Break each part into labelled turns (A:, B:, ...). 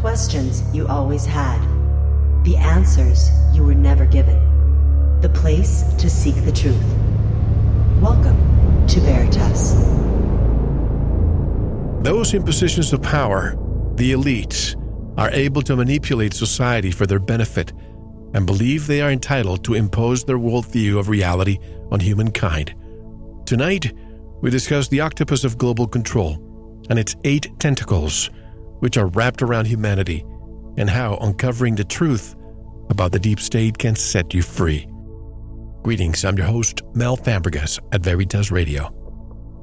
A: Questions you always had. The answers you were never given. The place to seek the truth. Welcome to Veritas.
B: Those in positions of power, the elites, are able to manipulate society for their benefit and believe they are entitled to impose their worldview of reality on humankind. Tonight, we discuss the octopus of global control and its eight tentacles, which are wrapped around humanity, and how uncovering the truth about the deep state can set you free. Greetings, I'm your host, Mel Fabregas at Veritas Radio.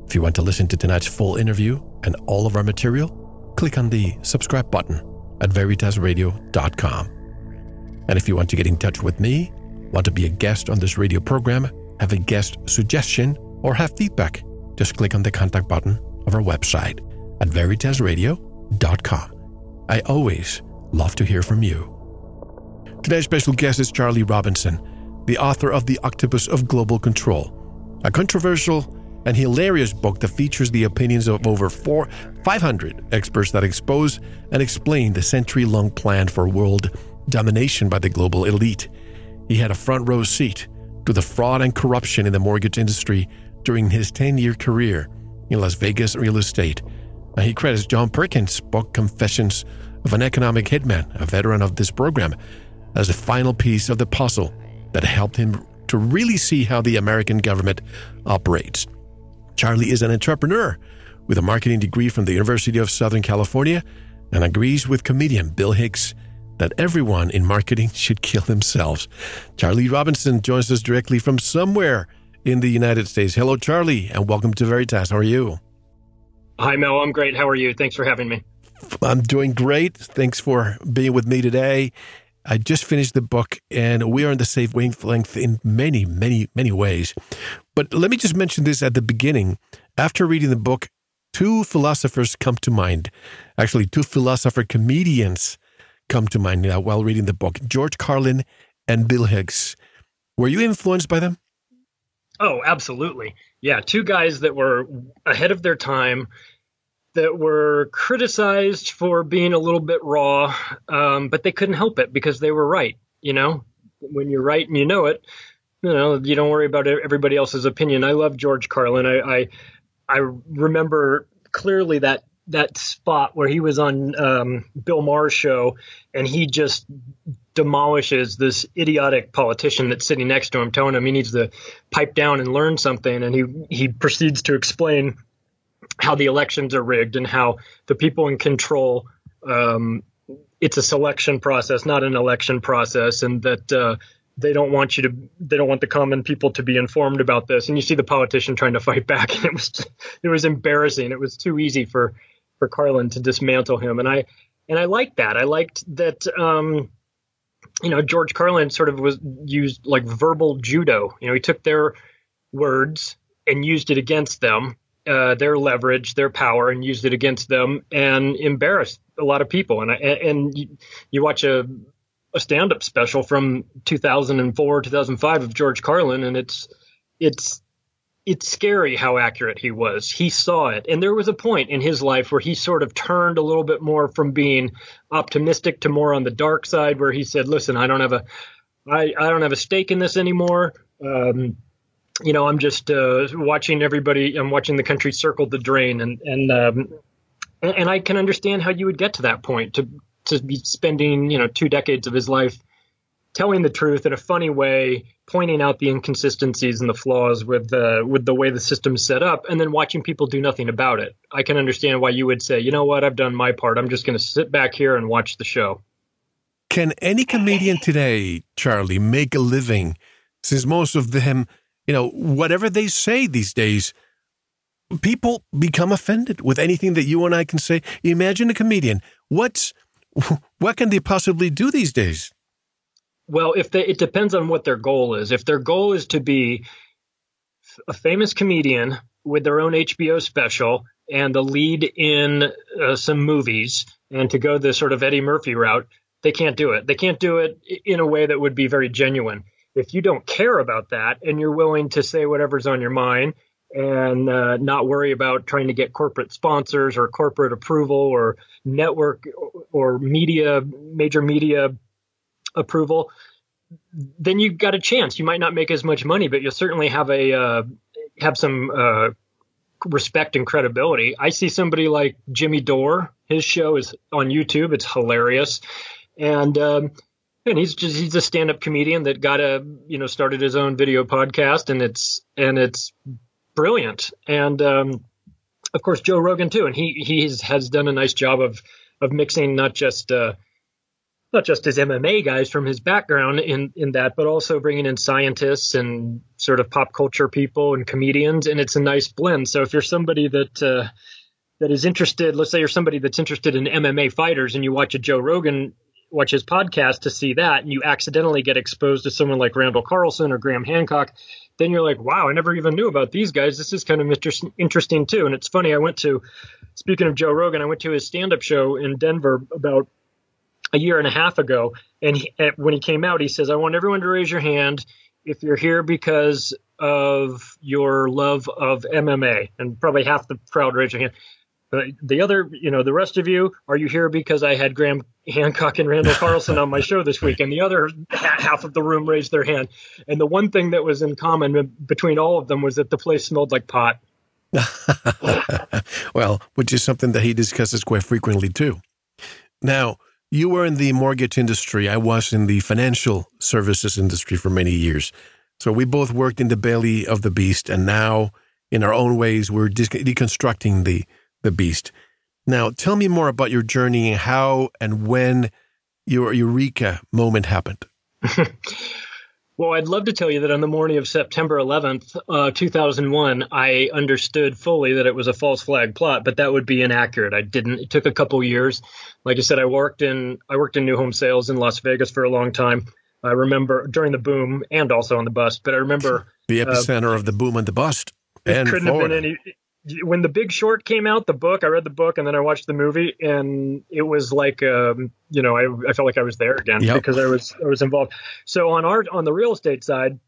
B: If you want to listen to tonight's full interview and all of our material, click on the subscribe button at veritasradio.com. And if you want to get in touch with me, want to be a guest on this radio program, have a guest suggestion, or have feedback, just click on the contact button of our website at veritasradio.com. I always love to hear from you. Today's special guest is Charlie Robinson, the author of The Octopus of Global Control, a controversial and hilarious book that features the opinions of over four, 500 experts that expose and explain the century long plan for world domination by the global elite. He had a front row seat to the fraud and corruption in the mortgage industry during his 10 year career in Las Vegas real estate. He credits John Perkins' book Confessions of an Economic Hitman, a veteran of this program, as the final piece of the puzzle that helped him to really see how the American government operates. Charlie is an entrepreneur with a marketing degree from the University of Southern California and agrees with comedian Bill Hicks that everyone in marketing should kill themselves. Charlie Robinson joins us directly from somewhere in the United States. Hello, Charlie, and welcome to Veritas. How are you?
C: Hi, Mel. I'm great. How are you? Thanks for having me.
B: I'm doing great. Thanks for being with me today. I just finished the book, and we are in the same wavelength in many, many, many ways. But let me just mention this at the beginning. After reading the book, two philosophers come to mind. Actually, two philosopher comedians come to mind while reading the book George Carlin and Bill Hicks. Were you influenced by them?
C: Oh, absolutely. Yeah, two guys that were ahead of their time, that were criticized for being a little bit raw, um, but they couldn't help it because they were right. You know, when you're right and you know it, you know, you don't worry about everybody else's opinion. I love George Carlin. I, I, I remember clearly that that spot where he was on um, Bill Maher's show and he just demolishes this idiotic politician that's sitting next to him, telling him he needs to pipe down and learn something, and he he proceeds to explain how the elections are rigged and how the people in control um, it's a selection process, not an election process, and that uh, they don't want you to they don't want the common people to be informed about this. And you see the politician trying to fight back, and it was it was embarrassing. It was too easy for for Carlin to dismantle him, and I and I liked that. I liked that. Um, you know, George Carlin sort of was used like verbal judo. You know, he took their words and used it against them, uh, their leverage, their power, and used it against them, and embarrassed a lot of people. And I, and you, you watch a a stand-up special from 2004 2005 of George Carlin, and it's it's it's scary how accurate he was. He saw it. And there was a point in his life where he sort of turned a little bit more from being optimistic to more on the dark side where he said, listen, I don't have a, I, I don't have a stake in this anymore. Um, you know, I'm just uh, watching everybody. I'm watching the country circle the drain, and and um, and I can understand how you would get to that point to to be spending you know two decades of his life telling the truth in a funny way, pointing out the inconsistencies and the flaws with the with the way the system's set up, and then watching people do nothing about it. I can understand why you would say, you know what, I've done my part. I'm just going to sit back here and watch the show.
B: Can any comedian today, Charlie, make a living? Since most of them, you know, whatever they say these days, people become offended with anything that you and I can say. Imagine a comedian. What's what can they possibly do these days?
C: Well, if they, it depends on what their goal is. If their goal is to be a famous comedian with their own HBO special and the lead in uh, some movies and to go the sort of Eddie Murphy route, they can't do it. They can't do it in a way that would be very genuine. If you don't care about that and you're willing to say whatever's on your mind and uh, not worry about trying to get corporate sponsors or corporate approval or network or media major media approval, then you've got a chance. You might not make as much money, but you'll certainly have a uh, have some uh, respect and credibility. I see somebody like Jimmy Dore. His show is on YouTube. It's hilarious, and um, and he's just he's a stand up comedian that got a you know started his own video podcast, and it's and it's brilliant. And um, of course Joe Rogan too, and he he has done a nice job of of mixing not just uh, not just his MMA guys from his background in in that, but also bringing in scientists and sort of pop culture people and comedians, and it's a nice blend. So if you're somebody that uh, that is interested, let's say you're somebody that's interested in MMA fighters, and you watch a Joe Rogan watch his podcast to see that, and you accidentally get exposed to someone like Randall Carlson or Graham Hancock, then you're like, wow, I never even knew about these guys. This is kind of inter- interesting too. And it's funny, I went to, speaking of Joe Rogan, I went to his stand up show in Denver about a year and a half ago. And he, when he came out, he says, I want everyone to raise your hand if you're here because of your love of MMA. And probably half the crowd raised their hand. But the other, you know, the rest of you, are you here because I had Graham Hancock and Randall Carlson on my show this week? And the other half of the room raised their hand. And the one thing that was in common between all of them was that the place smelled like pot.
B: well, which is something that he discusses quite frequently too. Now, you were in the mortgage industry. I was in the financial services industry for many years. So we both worked in the belly of the beast, and now, in our own ways, we're deconstructing the the beast. Now, tell me more about your journey and how and when your eureka moment happened.
C: Well, I'd love to tell you that on the morning of September 11th, uh, 2001, I understood fully that it was a false flag plot, but that would be inaccurate. I didn't. It took a couple years. Like I said, I worked in I worked in new home sales in Las Vegas for a long time. I remember during the boom and also on the bust, but I remember
B: the uh, epicenter uh, of the boom and the bust.
C: It couldn't Florida. have been any when the Big Short came out, the book, I read the book and then I watched the movie, and it was like, um, you know, I, I felt like I was there again yep. because I was I was involved. So on our on the real estate side,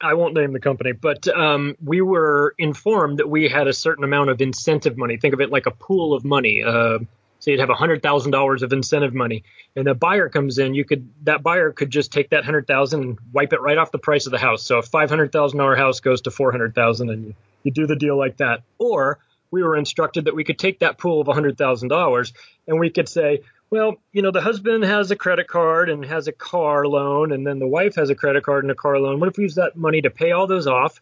C: I won't name the company, but um, we were informed that we had a certain amount of incentive money. Think of it like a pool of money. Uh, so you'd have hundred thousand dollars of incentive money, and a buyer comes in. You could that buyer could just take that hundred thousand and wipe it right off the price of the house. So a five hundred thousand dollar house goes to four hundred thousand, and you you do the deal like that. Or we were instructed that we could take that pool of $100,000 and we could say, well, you know, the husband has a credit card and has a car loan, and then the wife has a credit card and a car loan. What if we use that money to pay all those off?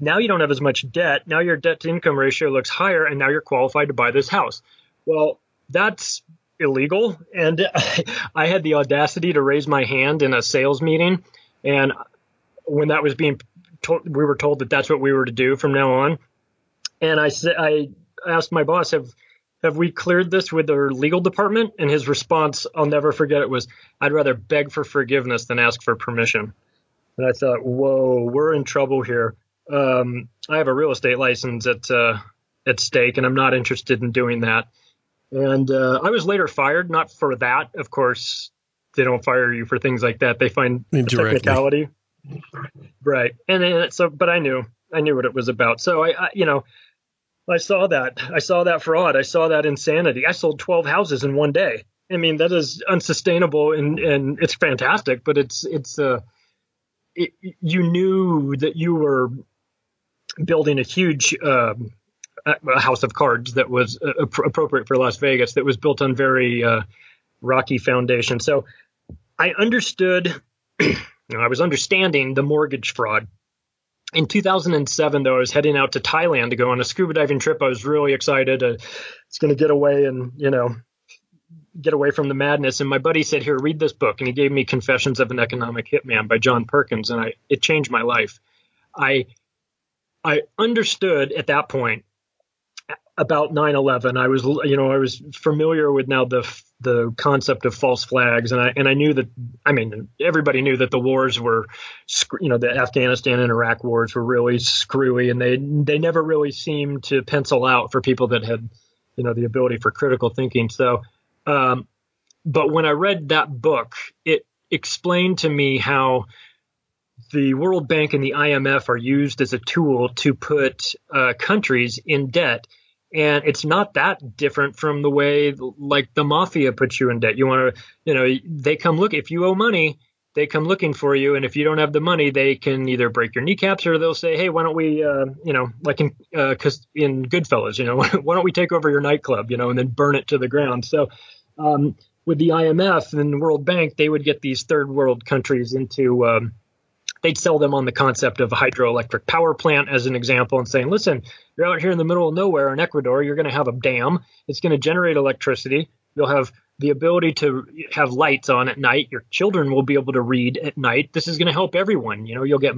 C: Now you don't have as much debt. Now your debt to income ratio looks higher, and now you're qualified to buy this house. Well, that's illegal. And I had the audacity to raise my hand in a sales meeting. And when that was being told, we were told that that's what we were to do from now on. And I said, I asked my boss, have, have we cleared this with our legal department? And his response, I'll never forget it was, I'd rather beg for forgiveness than ask for permission. And I thought, whoa, we're in trouble here. Um, I have a real estate license at, uh, at stake and I'm not interested in doing that. And, uh, I was later fired, not for that. Of course, they don't fire you for things like that. They find the technicality. Right. And, and so, but I knew, I knew what it was about. So I, I, you know, I saw that. I saw that fraud. I saw that insanity. I sold 12 houses in one day. I mean, that is unsustainable and, and it's fantastic, but it's, it's, uh, it, you knew that you were building a huge, um, a house of cards that was uh, appropriate for Las Vegas that was built on very, uh, rocky foundation. So I understood I was understanding the mortgage fraud. In 2007, though, I was heading out to Thailand to go on a scuba diving trip. I was really excited. Uh, it's going to get away and, you know, get away from the madness. And my buddy said, "Here, read this book." And he gave me Confessions of an Economic Hitman by John Perkins, and I it changed my life. I I understood at that point about 9/11. I was you know I was familiar with now the the concept of false flags, and I and I knew that I mean everybody knew that the wars were, you know, the Afghanistan and Iraq wars were really screwy, and they they never really seemed to pencil out for people that had, you know, the ability for critical thinking. So, um, but when I read that book, it explained to me how the World Bank and the IMF are used as a tool to put uh, countries in debt and it's not that different from the way like the mafia puts you in debt. You want to, you know, they come look if you owe money, they come looking for you, and if you don't have the money, they can either break your kneecaps or they'll say, hey, why don't we, uh, you know, like in because uh, in Goodfellas, you know, why don't we take over your nightclub, you know, and then burn it to the ground. So. Um, with the IMF and the World Bank, they would get these third world countries into um, they'd sell them on the concept of a hydroelectric power plant as an example and saying, listen, you're out here in the middle of nowhere in Ecuador, you're going to have a dam, it's going to generate electricity, you'll have the ability to have lights on at night, your children will be able to read at night. This is going to help everyone. You know, you'll get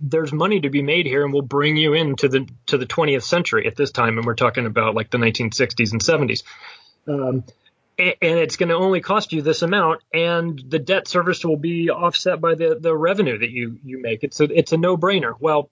C: there's money to be made here and we'll bring you into the to the 20th century at this time and we're talking about like the 1960s and 70s. Um, and it's going to only cost you this amount, and the debt service will be offset by the, the revenue that you you make. It's a it's a no brainer. Well,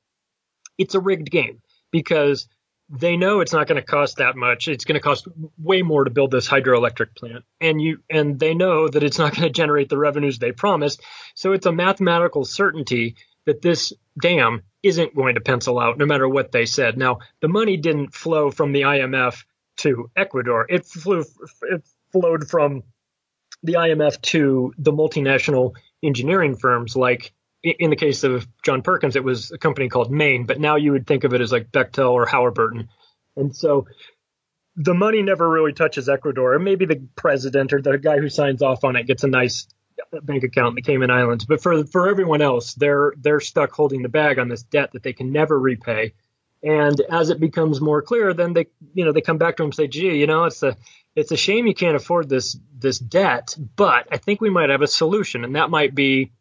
C: it's a rigged game because they know it's not going to cost that much. It's going to cost way more to build this hydroelectric plant, and you and they know that it's not going to generate the revenues they promised. So it's a mathematical certainty that this dam isn't going to pencil out, no matter what they said. Now, the money didn't flow from the IMF to Ecuador. It flew. It flowed from the IMF to the multinational engineering firms like in the case of John Perkins, it was a company called Main, but now you would think of it as like Bechtel or Halliburton. And so the money never really touches Ecuador. Maybe the president or the guy who signs off on it gets a nice bank account in the Cayman Islands. But for for everyone else, they're they're stuck holding the bag on this debt that they can never repay. And as it becomes more clear, then they you know they come back to him and say, "Gee, you know, it's a it's a shame you can't afford this this debt, but I think we might have a solution, and that might be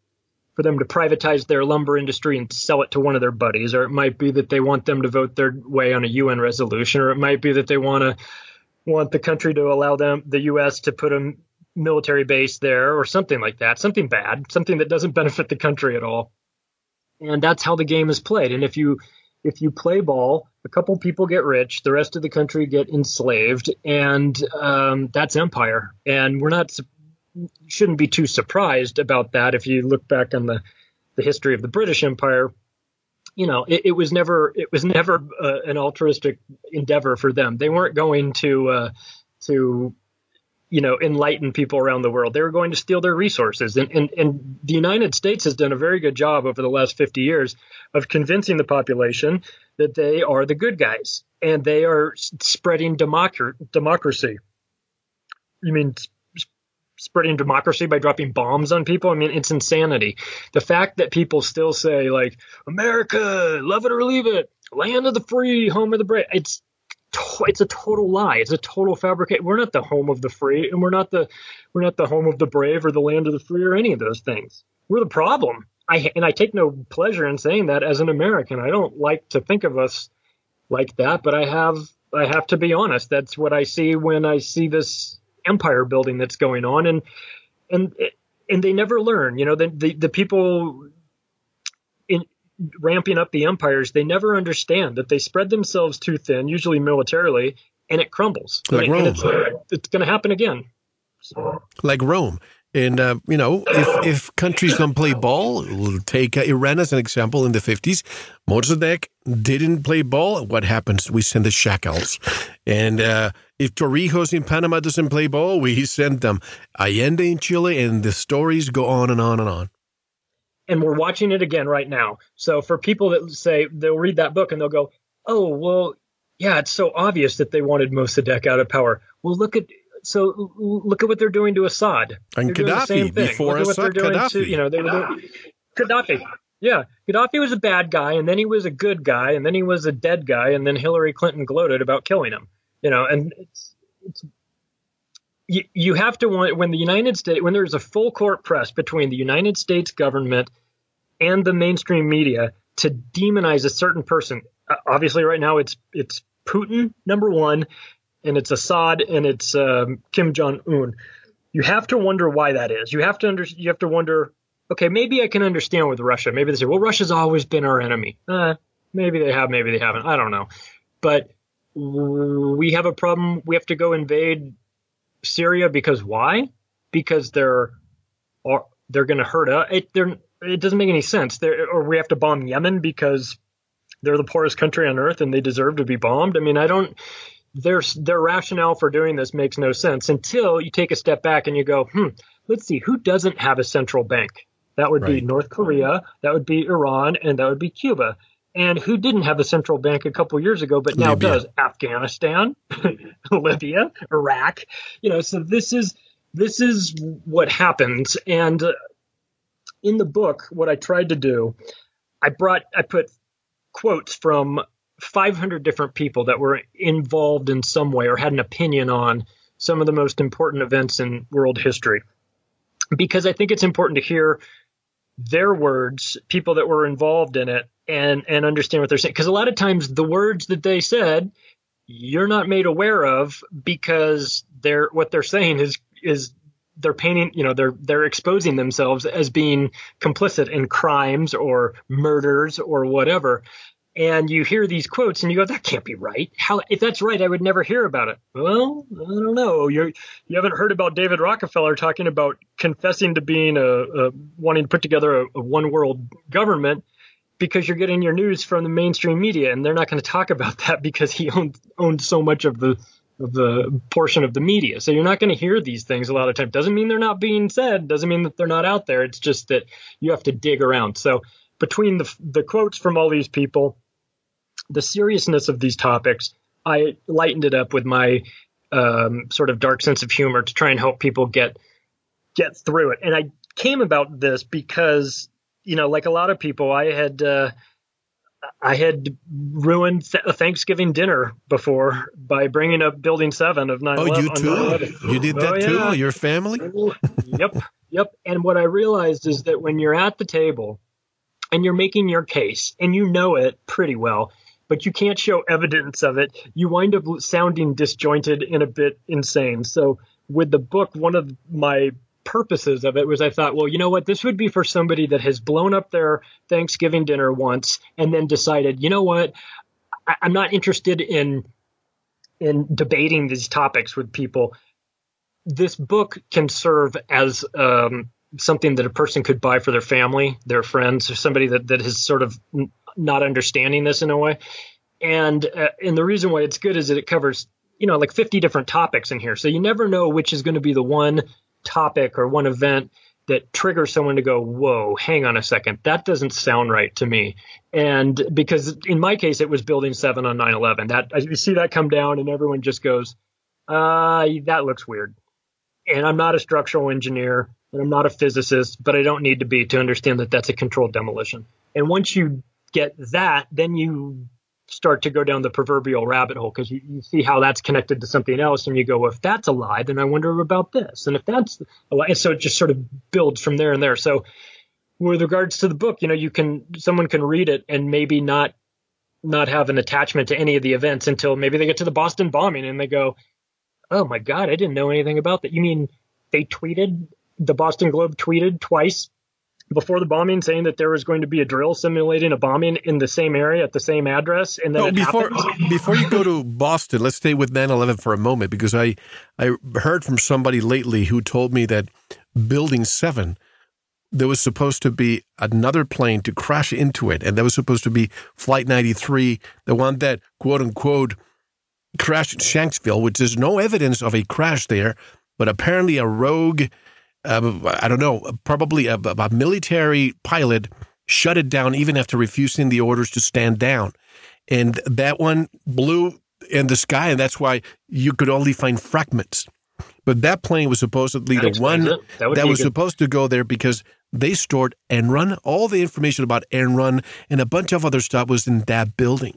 C: for them to privatize their lumber industry and sell it to one of their buddies, or it might be that they want them to vote their way on a UN resolution, or it might be that they want to want the country to allow them the U.S. to put a military base there, or something like that, something bad, something that doesn't benefit the country at all. And that's how the game is played. And if you if you play ball, a couple people get rich, the rest of the country get enslaved, and um, that's empire. And we're not shouldn't be too surprised about that. If you look back on the the history of the British Empire, you know it, it was never it was never uh, an altruistic endeavor for them. They weren't going to uh, to you know, enlighten people around the world. They were going to steal their resources. And, and, and the United States has done a very good job over the last 50 years of convincing the population that they are the good guys and they are spreading democ- democracy. You mean spreading democracy by dropping bombs on people? I mean, it's insanity. The fact that people still say, like, America, love it or leave it, land of the free, home of the brave, it's it's a total lie. It's a total fabricate. We're not the home of the free, and we're not the we're not the home of the brave or the land of the free or any of those things. We're the problem. I and I take no pleasure in saying that as an American. I don't like to think of us like that, but I have I have to be honest. That's what I see when I see this empire building that's going on, and and and they never learn. You know, the the, the people ramping up the empires, they never understand that they spread themselves too thin, usually militarily, and it crumbles.
B: Like
C: and,
B: Rome.
C: It's, it's going to happen again.
B: So. Like Rome. And, uh, you know, if, if countries don't play ball, we'll take uh, Iran as an example in the 50s. Mossadegh didn't play ball. What happens? We send the jackals. And uh, if Torrijos in Panama doesn't play ball, we send them Allende in Chile, and the stories go on and on and on
C: and we're watching it again right now. So for people that say they'll read that book and they'll go, "Oh, well, yeah, it's so obvious that they wanted Mossadegh out of power." Well, look at so look at what they're doing to Assad
B: and
C: they're
B: Gaddafi before Assad. Gaddafi,
C: to, you know, they were doing, Gaddafi. Yeah, Gaddafi was a bad guy, and then he was a good guy, and then he was a dead guy, and then Hillary Clinton gloated about killing him. You know, and it's it's you, you have to want when the United States when there's a full court press between the United States government and the mainstream media to demonize a certain person. Uh, obviously, right now it's it's Putin number one, and it's Assad and it's um, Kim Jong Un. You have to wonder why that is. You have to under, you have to wonder. Okay, maybe I can understand with Russia. Maybe they say, well, Russia's always been our enemy. Uh, maybe they have, maybe they haven't. I don't know. But we have a problem. We have to go invade Syria because why? Because they're or they're going to hurt us. It, it doesn't make any sense. They're, or we have to bomb Yemen because they're the poorest country on earth and they deserve to be bombed. I mean, I don't. their their rationale for doing this makes no sense until you take a step back and you go, hmm, let's see, who doesn't have a central bank? That would right. be North Korea, that would be Iran, and that would be Cuba. And who didn't have a central bank a couple years ago, but now Libya. does? Afghanistan, Libya, Iraq. You know, so this is this is what happens. And uh, in the book, what I tried to do, I brought I put quotes from 500 different people that were involved in some way or had an opinion on some of the most important events in world history. Because I think it's important to hear their words, people that were involved in it, and and understand what they're saying. Because a lot of times the words that they said, you're not made aware of because they're what they're saying is is they're painting, you know, they're they're exposing themselves as being complicit in crimes or murders or whatever and you hear these quotes and you go, that can't be right. How, if that's right, I would never hear about it. Well, I don't know. You you haven't heard about David Rockefeller talking about confessing to being a, a wanting to put together a, a one world government because you're getting your news from the mainstream media and they're not going to talk about that because he owned owned so much of the of the portion of the media. So you're not going to hear these things a lot of times. Doesn't mean they're not being said. Doesn't mean that they're not out there. It's just that you have to dig around. So between the the quotes from all these people the seriousness of these topics, I lightened it up with my um, sort of dark sense of humor to try and help people get get through it. And I came about this because, you know, like a lot of people, I had uh, I had ruined a Thanksgiving dinner before by bringing up Building Seven of 9
B: Oh, you too? You did that oh, too? Your family?
C: yep, yep. And what I realized is that when you're at the table and you're making your case and you know it pretty well, but you can't show evidence of it, you wind up sounding disjointed and a bit insane. So with the book, one of my purposes of it was I thought, well, you know what? This would be for somebody that has blown up their Thanksgiving dinner once and then decided, you know what? I- I'm not interested in in debating these topics with people. This book can serve as um, something that a person could buy for their family, their friends, or somebody that, that has sort of not understanding this in a way. And uh, and the reason why it's good is that it covers you know like 50 different topics in here, so you never know which is going to be the one topic or one event that triggers someone to go, whoa, hang on a second, that doesn't sound right to me. And because in my case, it was building seven on 9/11. That you see that come down, and everyone just goes, uh, that looks weird. And I'm not a structural engineer, and I'm not a physicist, but I don't need to be to understand that that's a controlled demolition. And once you get that, then you start to go down the proverbial rabbit hole because you, you, see how that's connected to something else and you go well, if that's a lie then i wonder about this. And if that's a lie so it just sort of builds from there and there. So with regards to the book you know you can someone can read it and maybe not not have an attachment to any of the events until maybe they get to the boston bombing and they go oh my god i didn't know anything about that. You mean they tweeted the boston globe tweeted twice before the bombing saying that there was going to be a drill simulating a bombing in the same area at the same address and then no,
B: before before you go to Boston let's stay with 9/11 for a moment because I I heard from somebody lately who told me that building 7 there was supposed to be another plane to crash into it and that was supposed to be flight 93 the one that quote unquote crashed in Shanksville which is no evidence of a crash there but apparently a rogue uh, I don't know, probably a, a military pilot shut it down even after refusing the orders to stand down. And that one blew in the sky, and that's why you could only find fragments. But that plane was supposedly that the one that, that was good. supposed to go there because they stored Enron. All the information about Enron and a bunch of other stuff was in that building.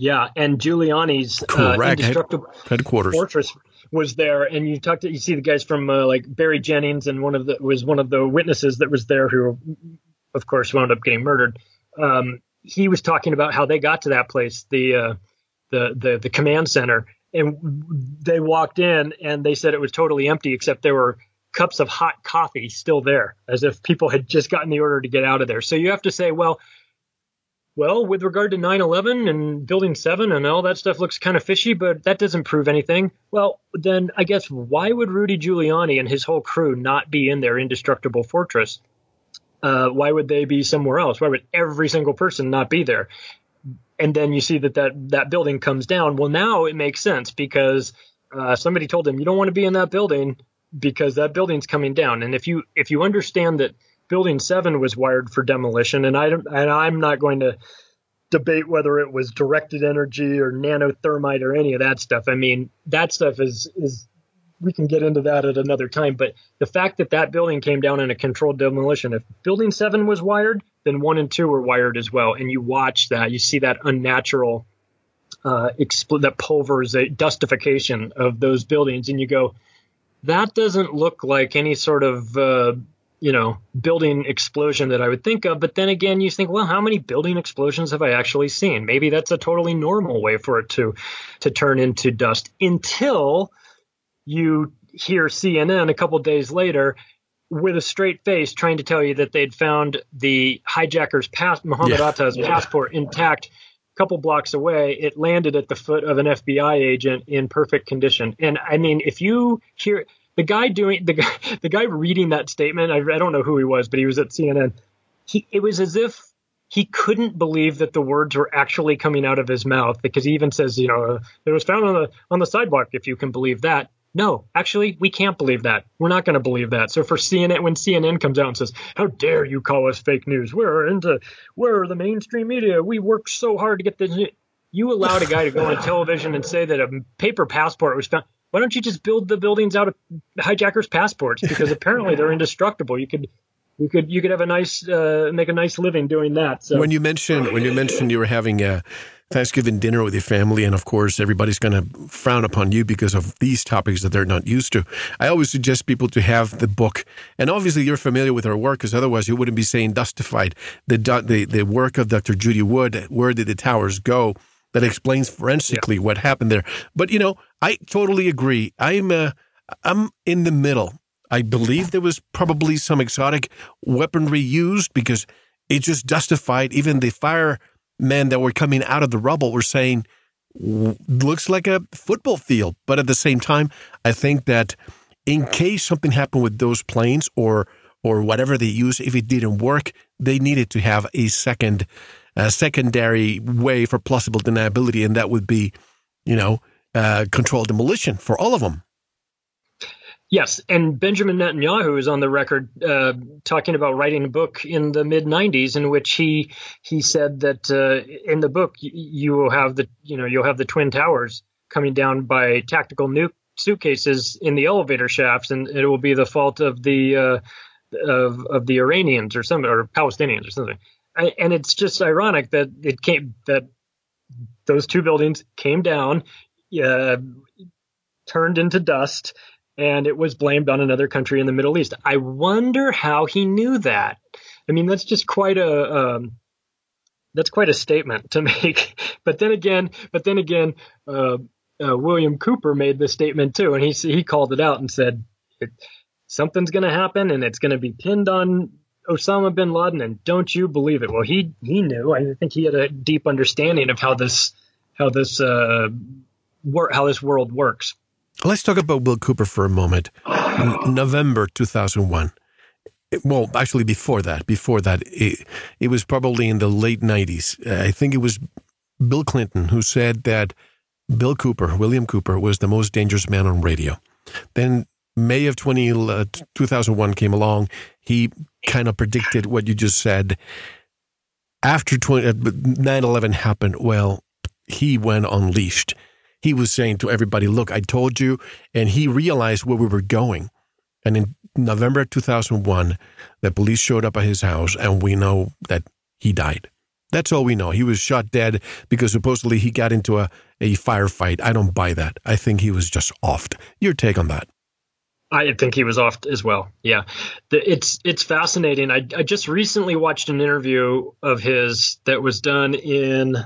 C: Yeah, and Giuliani's uh, indestructible
B: headquarters
C: fortress was there, and you talked to you see the guys from uh, like Barry Jennings, and one of the was one of the witnesses that was there who, of course, wound up getting murdered. Um, he was talking about how they got to that place, the uh, the the the command center, and they walked in and they said it was totally empty except there were cups of hot coffee still there, as if people had just gotten the order to get out of there. So you have to say, well, well, with regard to 9 11 and Building 7 and all that stuff looks kind of fishy, but that doesn't prove anything. Well, then I guess why would Rudy Giuliani and his whole crew not be in their indestructible fortress? Uh, why would they be somewhere else? Why would every single person not be there? and then you see that that that building comes down. Well, now it makes sense because uh, somebody told him you don't want to be in that building because that building's coming down. And if you if you understand that building seven was wired for demolition, and I and I'm not going to debate whether it was directed energy or nanothermite or any of that stuff. I mean, that stuff is is we can get into that at another time. But the fact that that building came down in a controlled demolition, if building seven was wired, then one and two were wired as well. And you watch that, you see that unnatural, uh, expl- that pulverization, dustification of those buildings, and you go, that doesn't look like any sort of uh, you know building explosion that I would think of. But then again, you think, well, how many building explosions have I actually seen? Maybe that's a totally normal way for it to to turn into dust until you hear CNN a couple days later with a straight face trying to tell you that they'd found the hijacker's pass Muhammad yeah. Atta's yeah. passport intact a couple blocks away. It landed at the foot of an FBI agent in perfect condition. And I mean, if you hear the guy doing the guy the guy reading that statement, I, I don't know who he was, but he was at CNN. He it was as if he couldn't believe that the words were actually coming out of his mouth because he even says, you know, uh, it was found on the on the sidewalk, if you can believe that. No, actually, we can't believe that. We're not going to believe that. So for CNN, when CNN comes out and says, "How dare you call us fake news? We're into we're the mainstream media. We worked so hard to get this." You allowed a guy to go on television and say that a paper passport was found. Why don't you just build the buildings out of hijackers' passports? Because apparently they're indestructible. You could you could you could have a nice uh, make a nice living doing that. So.
B: When you mentioned when you mentioned you were having a Thanksgiving dinner with your family, and of course, everybody's going to frown upon you because of these topics that they're not used to. I always suggest people to have the book, and obviously, you're familiar with her work, because otherwise, you wouldn't be saying "Dustified." The the the work of Dr. Judy Wood, "Where Did the Towers Go," that explains forensically yeah. what happened there. But you know, I totally agree. I'm uh, I'm in the middle. I believe there was probably some exotic weaponry used because it just justified even the firemen that were coming out of the rubble were saying, looks like a football field. But at the same time, I think that in case something happened with those planes or or whatever they use, if it didn't work, they needed to have a second, a secondary way for plausible deniability, and that would be, you know, uh, controlled demolition for all of them.
C: Yes, and Benjamin Netanyahu is on the record uh, talking about writing a book in the mid '90s in which he he said that uh, in the book you will have the you know you'll have the twin towers coming down by tactical nuke suitcases in the elevator shafts, and it will be the fault of the uh, of of the Iranians or some or Palestinians or something. And it's just ironic that it came that those two buildings came down, uh, turned into dust and it was blamed on another country in the Middle East. I wonder how he knew that. I mean, that's just quite a um, that's quite a statement to make. but then again, but then again, uh, uh, William Cooper made this statement too, and he he called it out and said something's going to happen, and it's going to be pinned on Osama bin Laden, and don't you believe it? Well, he he knew. I think he had a deep understanding of how this how this uh, wor- how this world works.
B: Let's talk about Bill Cooper for a moment. November 2001. Well, actually, before that, before that, it, it was probably in the late 90s. I think it was Bill Clinton who said that Bill Cooper, William Cooper, was the most dangerous man on radio. Then May of 20, uh, 2001 came along. He kind of predicted what you just said. After uh, 9 11 happened, well, he went unleashed he was saying to everybody, Look, I told you. And he realized where we were going. And in November 2001, the police showed up at his house, and we know that he died. That's all we know. He was shot dead because supposedly he got into a, a firefight. I don't buy that. I think he was just offed. Your take on that?
C: I think he was off as well. Yeah, it's it's fascinating. I I just recently watched an interview of his that was done in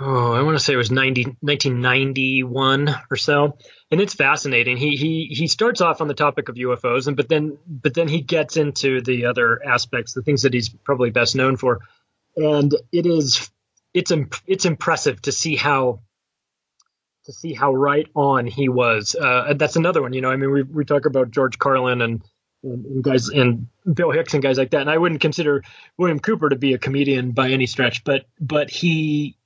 C: oh, I want to say it was 90, 1991 or so. And it's fascinating. He he he starts off on the topic of UFOs, and but then but then he gets into the other aspects, the things that he's probably best known for. And it is it's it's impressive to see how to see how right on he was. Uh, that's another one. You know, I mean, we we talk about George Carlin and and, guys and Bill Hicks and guys like that. And I wouldn't consider William Cooper to be a comedian by any stretch, but but he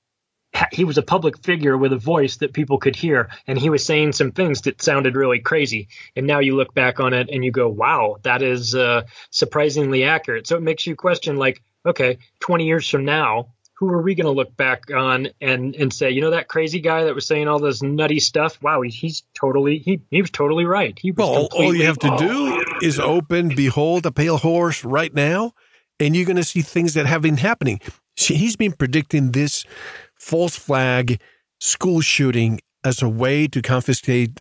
C: he was a public figure with a voice that people could hear and he was saying some things that sounded really crazy and now you look back on it and you go wow that is uh, surprisingly accurate so it makes you question like okay 20 years from now who are we going to look back on and and say you know that crazy guy that was saying all this nutty stuff wow he, he's totally he, he was totally right he was
B: well all you have to do is open behold a pale horse right now and you're going to see things that have been happening he's been predicting this false flag school shooting as a way to confiscate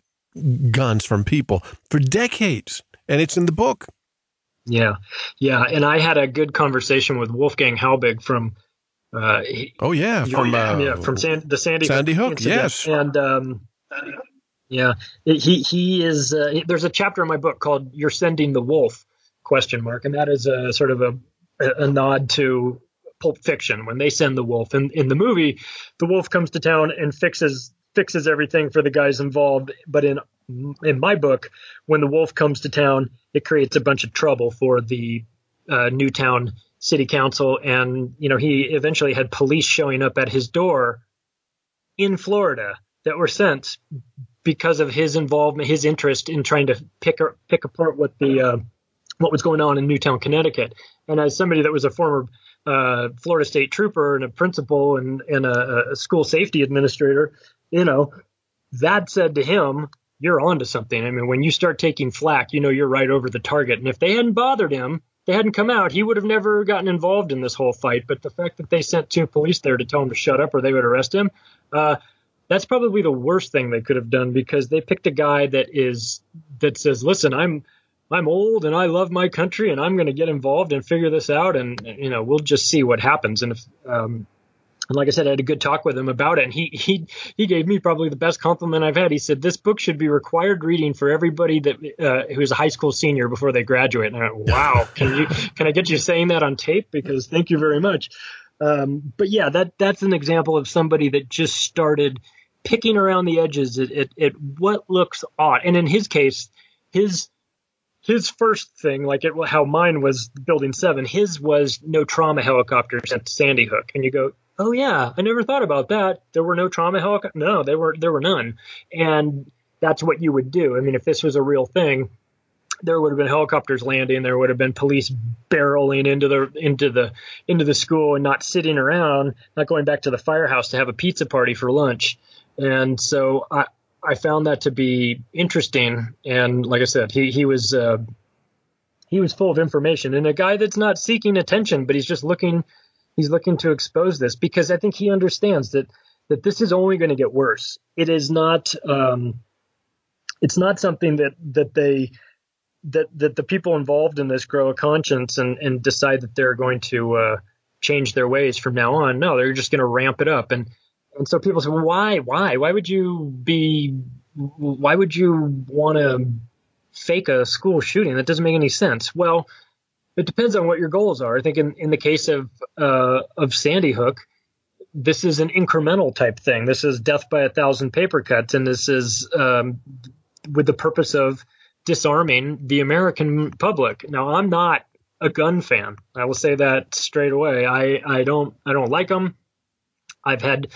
B: guns from people for decades. And it's in the book.
C: Yeah. Yeah. And I had a good conversation with Wolfgang Halbig from. Uh,
B: oh yeah, from
C: uh, yeah, from San, the Sandy
B: Sandy Hook, Hook yes,
C: and um, yeah, he he is. Uh, there's a chapter in my book called "You're Sending the Wolf?" question mark, and that is a sort of a a nod to Pulp Fiction when they send the wolf. And in the movie, the wolf comes to town and fixes fixes everything for the guys involved. But in in my book, when the wolf comes to town, it creates a bunch of trouble for the uh, Newtown City Council, and you know he eventually had police showing up at his door in Florida that were sent because of his involvement, his interest in trying to pick pick apart what the uh, what was going on in Newtown, Connecticut. And as somebody that was a former uh, Florida State trooper and a principal and, and a, a, school safety administrator, you know, that said to him, you're onto something. I mean, when you start taking flack, you know you're right over the target. And if they hadn't bothered him, they hadn't come out, he would have never gotten involved in this whole fight. But the fact that they sent two police there to tell him to shut up or they would arrest him, uh, that's probably the worst thing they could have done because they picked a guy that is that says, "Listen, I'm I'm old and I love my country and I'm going to get involved and figure this out and you know we'll just see what happens and if um, and like I said, I had a good talk with him about it, and he he he gave me probably the best compliment I've had. He said this book should be required reading for everybody that uh, who's a high school senior before they graduate. And I went, wow, can you can I get you saying that on tape? Because thank you very much. Um, but yeah, that that's an example of somebody that just started picking around the edges at, at, at what looks odd. And in his case, his his first thing, like it, how mine was building seven, his was no trauma helicopters at Sandy Hook. And you go, oh yeah, I never thought about that. There were no trauma helicopters. No, there were there were none. And that's what you would do. I mean, if this was a real thing, there would have been helicopters landing. There would have been police barreling into the into the into the school and not sitting around, not going back to the firehouse to have a pizza party for lunch. And so I, I found that to be interesting. And like I said, he he was uh, he was full of information and a guy that's not seeking attention, but he's just looking he's looking to expose this because I think he understands that that this is only going to get worse. It is not um, it's not something that that they that that the people involved in this grow a conscience and and decide that they're going to uh, change their ways from now on. No, they're just going to ramp it up and and so people say, well, why, why, why would you be, why would you want to fake a school shooting? That doesn't make any sense. Well, it depends on what your goals are. I think in, in the case of uh, of Sandy Hook, this is an incremental type thing. This is death by a thousand paper cuts, and this is um, with the purpose of disarming the American public. Now, I'm not a gun fan. I will say that straight away. I, I don't I don't like them. I've had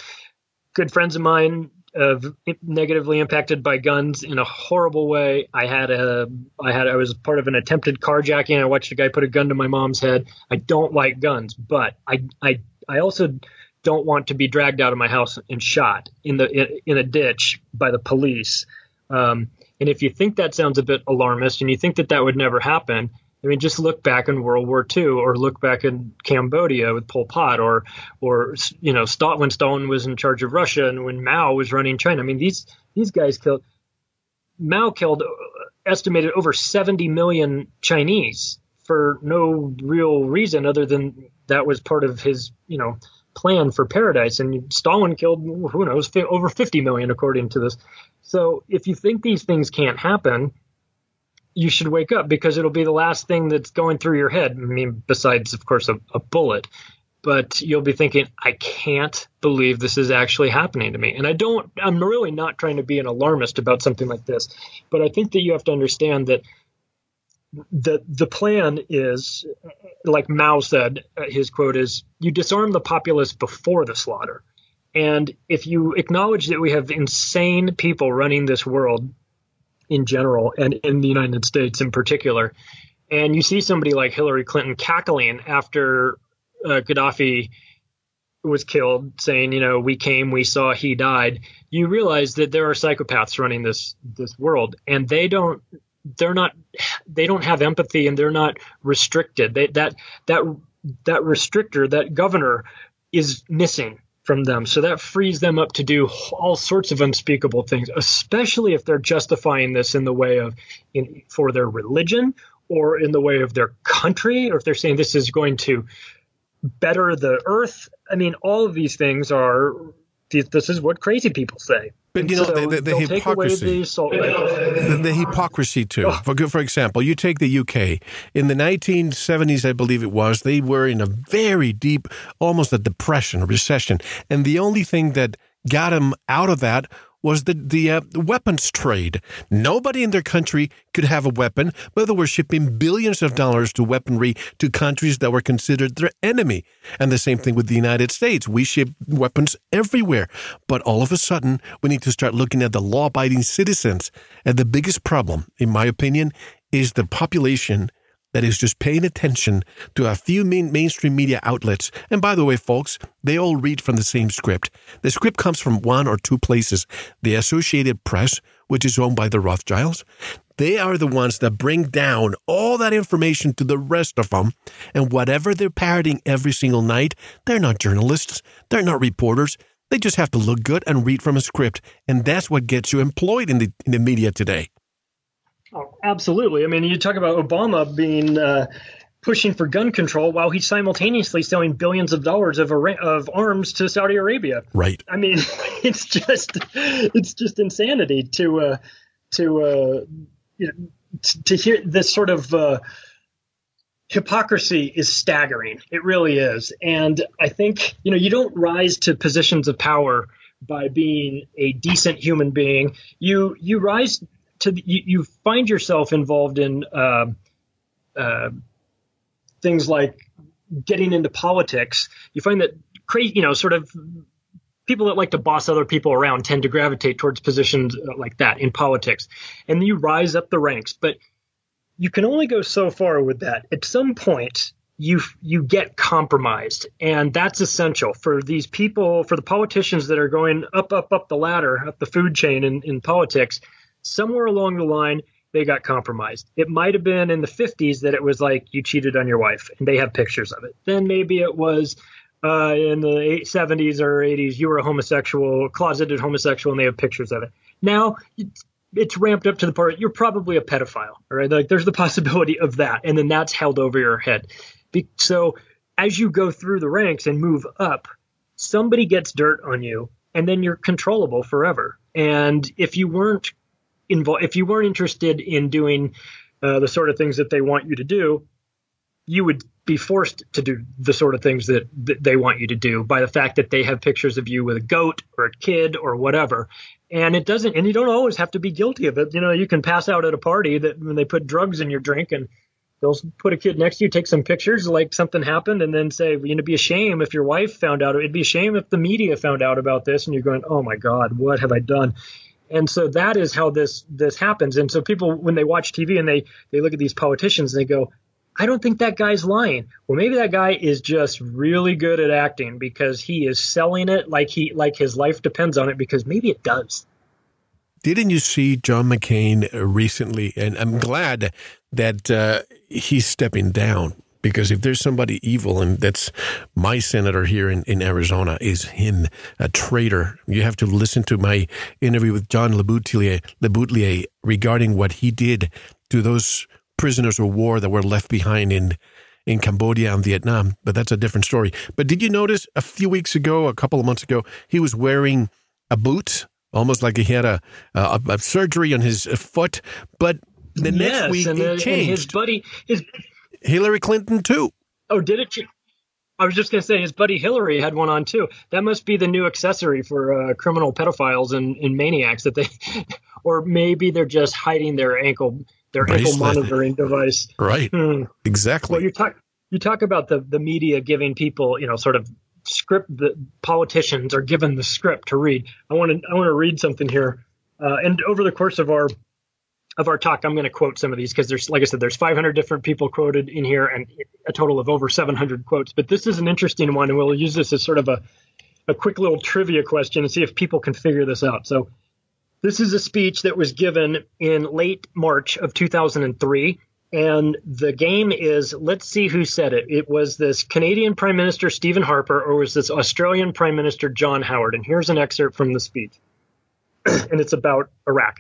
C: good friends of mine have negatively impacted by guns in a horrible way. I had a, I had, I was part of an attempted carjacking. I watched a guy put a gun to my mom's head. I don't like guns, but I, I, I also don't want to be dragged out of my house and shot in the, in, in a ditch by the police. Um, and if you think that sounds a bit alarmist and you think that that would never happen, I mean, just look back in World War II, or look back in Cambodia with Pol Pot, or, or you know, when Stalin was in charge of Russia and when Mao was running China. I mean, these these guys killed. Mao killed uh, estimated over 70 million Chinese for no real reason other than that was part of his, you know, plan for paradise. And Stalin killed who knows over 50 million according to this. So if you think these things can't happen you should wake up because it'll be the last thing that's going through your head. I mean, besides, of course, a, a, bullet. But you'll be thinking, I can't believe this is actually happening to me. And I don't, I'm really not trying to be an alarmist about something like this. But I think that you have to understand that the, the plan is, like Mao said, uh, his quote is, you disarm the populace before the slaughter. And if you acknowledge that we have insane people running this world in general and in the United States in particular, and you see somebody like Hillary Clinton cackling after uh, Gaddafi was killed, saying, you know, we came, we saw, he died, you realize that there are psychopaths running this this world, and they don't they're not they don't have empathy and they're not restricted. They, that that that restrictor, that governor, is missing from them. So that frees them up to do all sorts of unspeakable things, especially if they're justifying this in the way of in, for their religion or in the way of their country, or if they're saying this is going to better the earth. I mean, all of these things are this is what crazy people say.
B: But you know so the, the, the hypocrisy, the, the, hypocrisy too. Oh. For for example, you take the UK in the 1970s, I believe it was. They were in a very deep, almost a depression, a recession, and the only thing that got them out of that was the the uh, weapons trade. Nobody in their country could have a weapon, but they were shipping billions of dollars to weaponry to countries that were considered their enemy. And the same thing with the United States. We ship weapons everywhere, but all of a sudden we need to start looking at the law-abiding citizens. And the biggest problem, in my opinion, is the population that is just paying attention to a few main mainstream media outlets. And by the way, folks, they all read from the same script. The script comes from one or two places. The Associated Press, which is owned by the Rothschilds, they are the ones that bring down all that information to the rest of them. And whatever they're parroting every single night, they're not journalists. They're not reporters. They just have to look good and read from a script. And that's what gets you employed in the, in the media today.
C: Oh, absolutely. I mean, you talk about Obama being uh, pushing for gun control while he's simultaneously selling billions of dollars of of arms to Saudi Arabia.
B: Right.
C: I mean, it's just it's just insanity to uh, to uh, you know to hear this sort of uh, hypocrisy is staggering. It really is, and I think you know you don't rise to positions of power by being a decent human being. You you rise to you, you find yourself involved in uh, uh, things like getting into politics. You find that crazy, you know, sort of people that like to boss other people around tend to gravitate towards positions uh, like that in politics, and you rise up the ranks. But you can only go so far with that. At some point, you you get compromised and that's essential for these people for the politicians that are going up up up the ladder up the food chain in, in politics somewhere along the line they got compromised. It might have been in the 50s that it was like you cheated on your wife and they have pictures of it. Then maybe it was uh, in the 70s or 80s you were a homosexual, closeted homosexual, and they have pictures of it. Now it's, it's ramped up to the point you're probably a pedophile, right? Like there's the possibility of that, and then that's held over your head. Be- so as you go through the ranks and move up, somebody gets dirt on you, and then you're controllable forever. And if you weren't involved, if you weren't interested in doing uh, the sort of things that they want you to do, you would be forced to do the sort of things that, that they want you to do by the fact that they have pictures of you with a goat or a kid or whatever. And it doesn't, and you don't always have to be guilty of it. You know, you can pass out at a party that when they put drugs in your drink and they'll put a kid next to you, take some pictures like something happened, and then say, you know, it'd be a shame if your wife found out. It'd be a shame if the media found out about this, and you're going, oh my God, what have I done? And so that is how this this happens. And so people when they watch tv and they they look at these politicians and they go i don't think that guy's lying. Well maybe that guy is just really good at acting because he is selling it like he like his life depends on it because maybe it does.
B: Didn't you see John McCain recently? And I'm glad that uh, he's stepping down because if there's somebody evil, and that's my senator here in, in Arizona, is him, a traitor. You have to listen to my interview with John LeBoutillier regarding what he did to those prisoners of war that were left behind in in Cambodia and Vietnam. But that's a different story. But did you notice a few weeks ago, a couple of months ago, he was wearing a boot, almost like he had a, a, a surgery on his foot, but the
C: yes,
B: next week
C: and,
B: it changed. And
C: his buddy, his
B: Hillary Clinton too.
C: Oh, did it? I was just going to say his buddy Hillary had one on too. That must be the new accessory for uh, criminal pedophiles and, and, maniacs that they, or maybe they're just hiding their ankle their Bracelet. ankle monitoring device.
B: Right. Hmm. Exactly.
C: Well, you talk you talk about the the media giving people you know sort of script that politicians are given the script to read. I want to I want to read something here. Uh, and over the course of our of our talk, I'm going to quote some of these because there's, like I said, there's 500 different people quoted in here and a total of over 700 quotes. But this is an interesting one, and we'll use this as sort of a, a quick little trivia question and see if people can figure this out. So, this is a speech that was given in late March of 2003. And the game is let's see who said it. It was this Canadian Prime Minister Stephen Harper or was this Australian Prime Minister John Howard. And here's an excerpt from the speech. and it's about Iraq.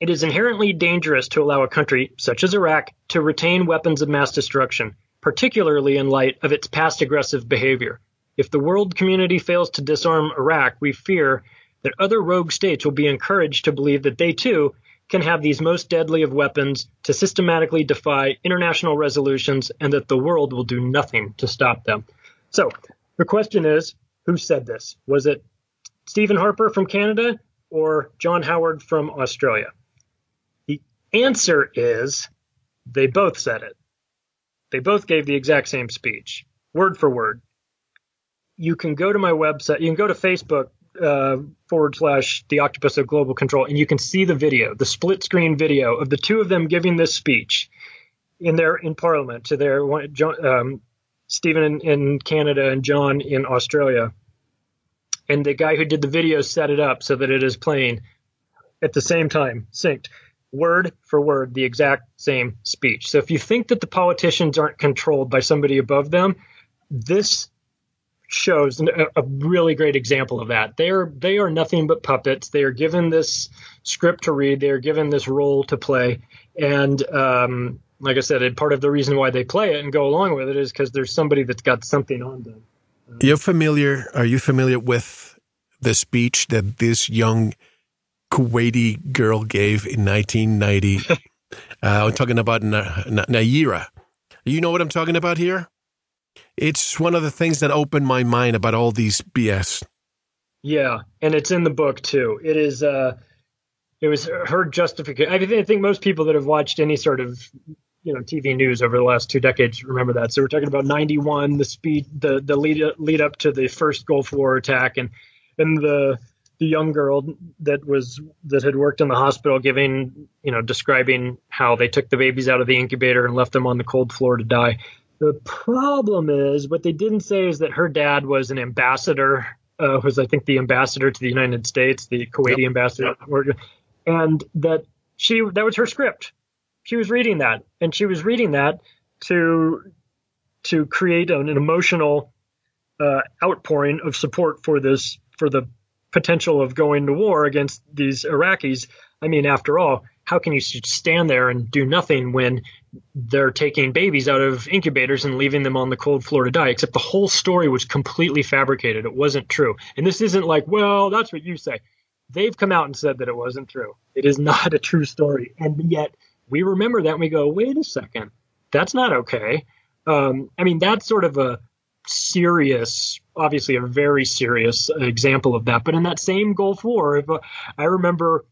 C: It is inherently dangerous to allow a country, such as Iraq, to retain weapons of mass destruction, particularly in light of its past aggressive behavior. If the world community fails to disarm Iraq, we fear that other rogue states will be encouraged to believe that they too can have these most deadly of weapons to systematically defy international resolutions and that the world will do nothing to stop them. So the question is who said this? Was it Stephen Harper from Canada or John Howard from Australia? Answer is they both said it. They both gave the exact same speech, word for word. You can go to my website, you can go to Facebook uh, forward slash the octopus of global control, and you can see the video, the split screen video of the two of them giving this speech in their in Parliament to their um, Stephen in, in Canada and John in Australia. And the guy who did the video set it up so that it is playing at the same time, synced word for word the exact same speech. So if you think that the politicians aren't controlled by somebody above them, this shows a, a really great example of that. They are they are nothing but puppets. They are given this script to read. They are given this role to play, and um, like I said, part of the reason why they play it and go along with it is because there's somebody that's got something on them.
B: You're familiar? Are you familiar with the speech that this young Kuwaiti girl gave in 1990. uh, I'm talking about Na- Na- Nayirah. You know what I'm talking about here? It's one of the things that opened my mind about all these BS.
C: Yeah, and it's in the book too. It is. Uh, it was her justification. I think most people that have watched any sort of you know TV news over the last two decades remember that. So we're talking about 91, the speed, the the lead lead up to the first Gulf War attack, and and the the young girl that was that had worked in the hospital giving you know describing how they took the babies out of the incubator and left them on the cold floor to die the problem is what they didn't say is that her dad was an ambassador uh, was i think the ambassador to the united states the kuwaiti yep. ambassador yep. and that she that was her script she was reading that and she was reading that to to create an, an emotional uh, outpouring of support for this for the potential of going to war against these Iraqis. I mean, after all, how can you stand there and do nothing when they're taking babies out of incubators and leaving them on the cold floor to die? Except the whole story was completely fabricated. It wasn't true. And this isn't like, well, that's what you say. They've come out and said that it wasn't true. It is not a true story. And yet we remember that and we go, wait a second, that's not okay. Um, I mean, that's sort of a serious, obviously a very serious example of that. But in that same Gulf War, if, uh, I remember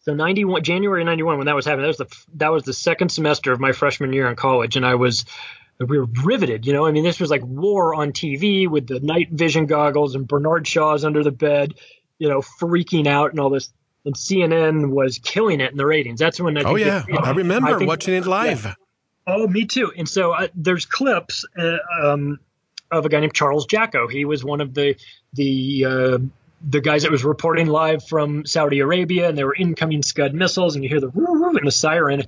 C: so 91 January 91 when that was happening, that was the that was the second semester of my freshman year in college, and I was we were riveted. You know, I mean, this was like war on TV with the night vision goggles and Bernard Shaw's under the bed, you know, freaking out and all this. And CNN was killing it in the ratings. That's when I
B: oh yeah, I remember I think, watching it live.
C: Yeah. Oh, me too. And so uh, there's clips uh, um, of a guy named Charles Jaco. He was one of the the uh, the guys that was reporting live from Saudi Arabia, and there were incoming Scud missiles, and you hear the and the siren.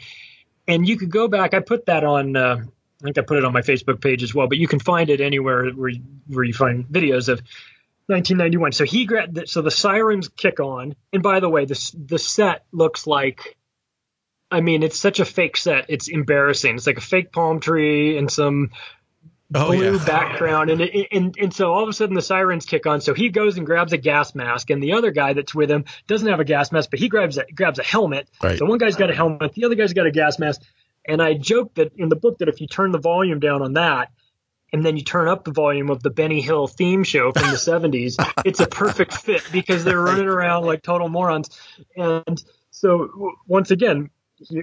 C: And you could go back. I put that on. Uh, I think I put it on my Facebook page as well, but you can find it anywhere where you, where you find videos of 1991. So he grabbed. So the sirens kick on, and by the way, this the set looks like I mean, it's such a fake set. It's embarrassing. It's like a fake palm tree and some oh, blue yeah. background, and, and and so all of a sudden the sirens kick on. So he goes and grabs a gas mask, and the other guy that's with him doesn't have a gas mask, but he grabs a grabs a helmet. Right. So one guy's got a helmet, the other guy's got a gas mask. And I joke that in the book that if you turn the volume down on that, and then you turn up the volume of the Benny Hill theme show from the 70s, it's a perfect fit because they're running around like total morons. And so once again,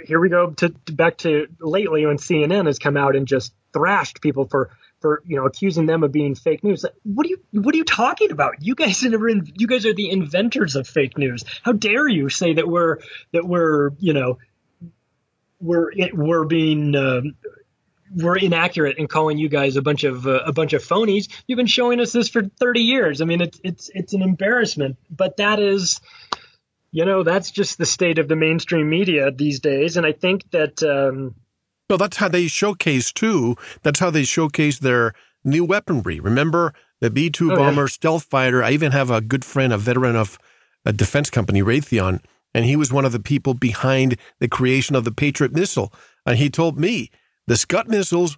C: here we go to, to, back to lately when CNN has come out and just thrashed people for for you know accusing them of being fake news. Like, What are you what are you talking about? You guys are in, you guys are the inventors of fake news. How dare you say that we're that we're you know we're we're being uh, we're inaccurate in calling you guys a bunch of uh, a bunch of phonies. You've been showing us this for 30 years. I mean, it's it's it's an embarrassment. But that is, you know, that's just the state of the mainstream media these days. And I think that. Um,
B: well, that's how they showcase too. That's how they showcase their new weaponry. Remember the B two oh, bomber yeah. stealth fighter. I even have a good friend, a veteran of a defense company, Raytheon, and he was one of the people behind the creation of the Patriot missile. And he told me the Scud missiles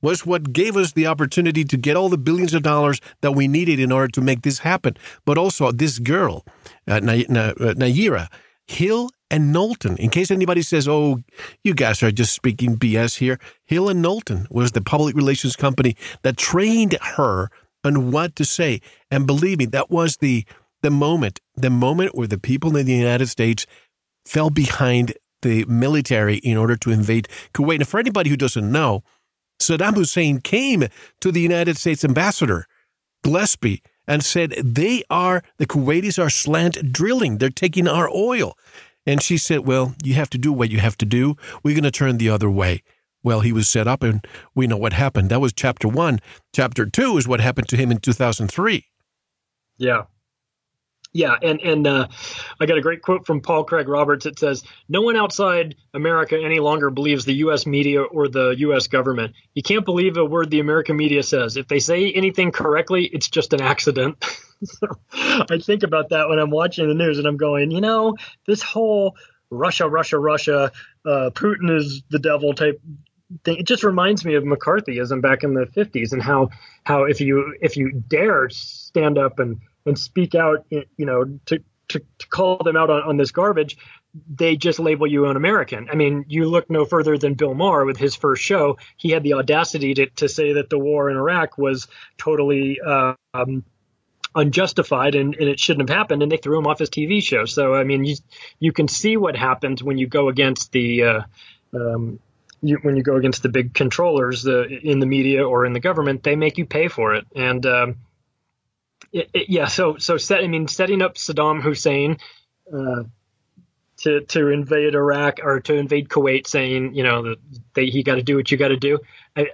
B: was what gave us the opportunity to get all the billions of dollars that we needed in order to make this happen. But also, this girl, uh, uh Nayirah, Hill and Knowlton. In case anybody says, oh, you guys are just speaking BS here, Hill and Knowlton was the public relations company that trained her on what to say. And believe me, that was the, the moment, the moment where the people in the United States fell behind the military in order to invade Kuwait. And for anybody who doesn't know, Saddam Hussein came to the United States ambassador, Glaspie, and said, They are, the Kuwaitis are slant drilling. They're taking our oil. And she said, Well, you have to do what you have to do. We're going to turn the other way. Well, he was set up, and we know what happened. That was chapter one. Chapter two is what happened to him in 2003.
C: Yeah. Yeah, and and uh, I got a great quote from Paul Craig Roberts. It says, "No one outside America any longer believes the U.S. media or the U.S. government. You can't believe a word the American media says. If they say anything correctly, it's just an accident." so I think about that when I'm watching the news, and I'm going, you know, this whole Russia, Russia, Russia, uh, Putin is the devil type thing. It just reminds me of McCarthyism back in the 50s, and how how if you if you dare stand up and and speak out, you know, to, to, to call them out on, on this garbage, they just label you an American. I mean, you look no further than Bill Maher with his first show. He had the audacity to, to say that the war in Iraq was totally um, unjustified and, and, it shouldn't have happened, and they threw him off his TV show. So, I mean, you you can see what happens when you go against the uh, um, you, when you go against the big controllers uh, in the media or in the government. They make you pay for it, and um, it, it, yeah, so so set. I mean, setting up Saddam Hussein uh, to to invade Iraq or to invade Kuwait, saying you know that he got to do what you got to do. I,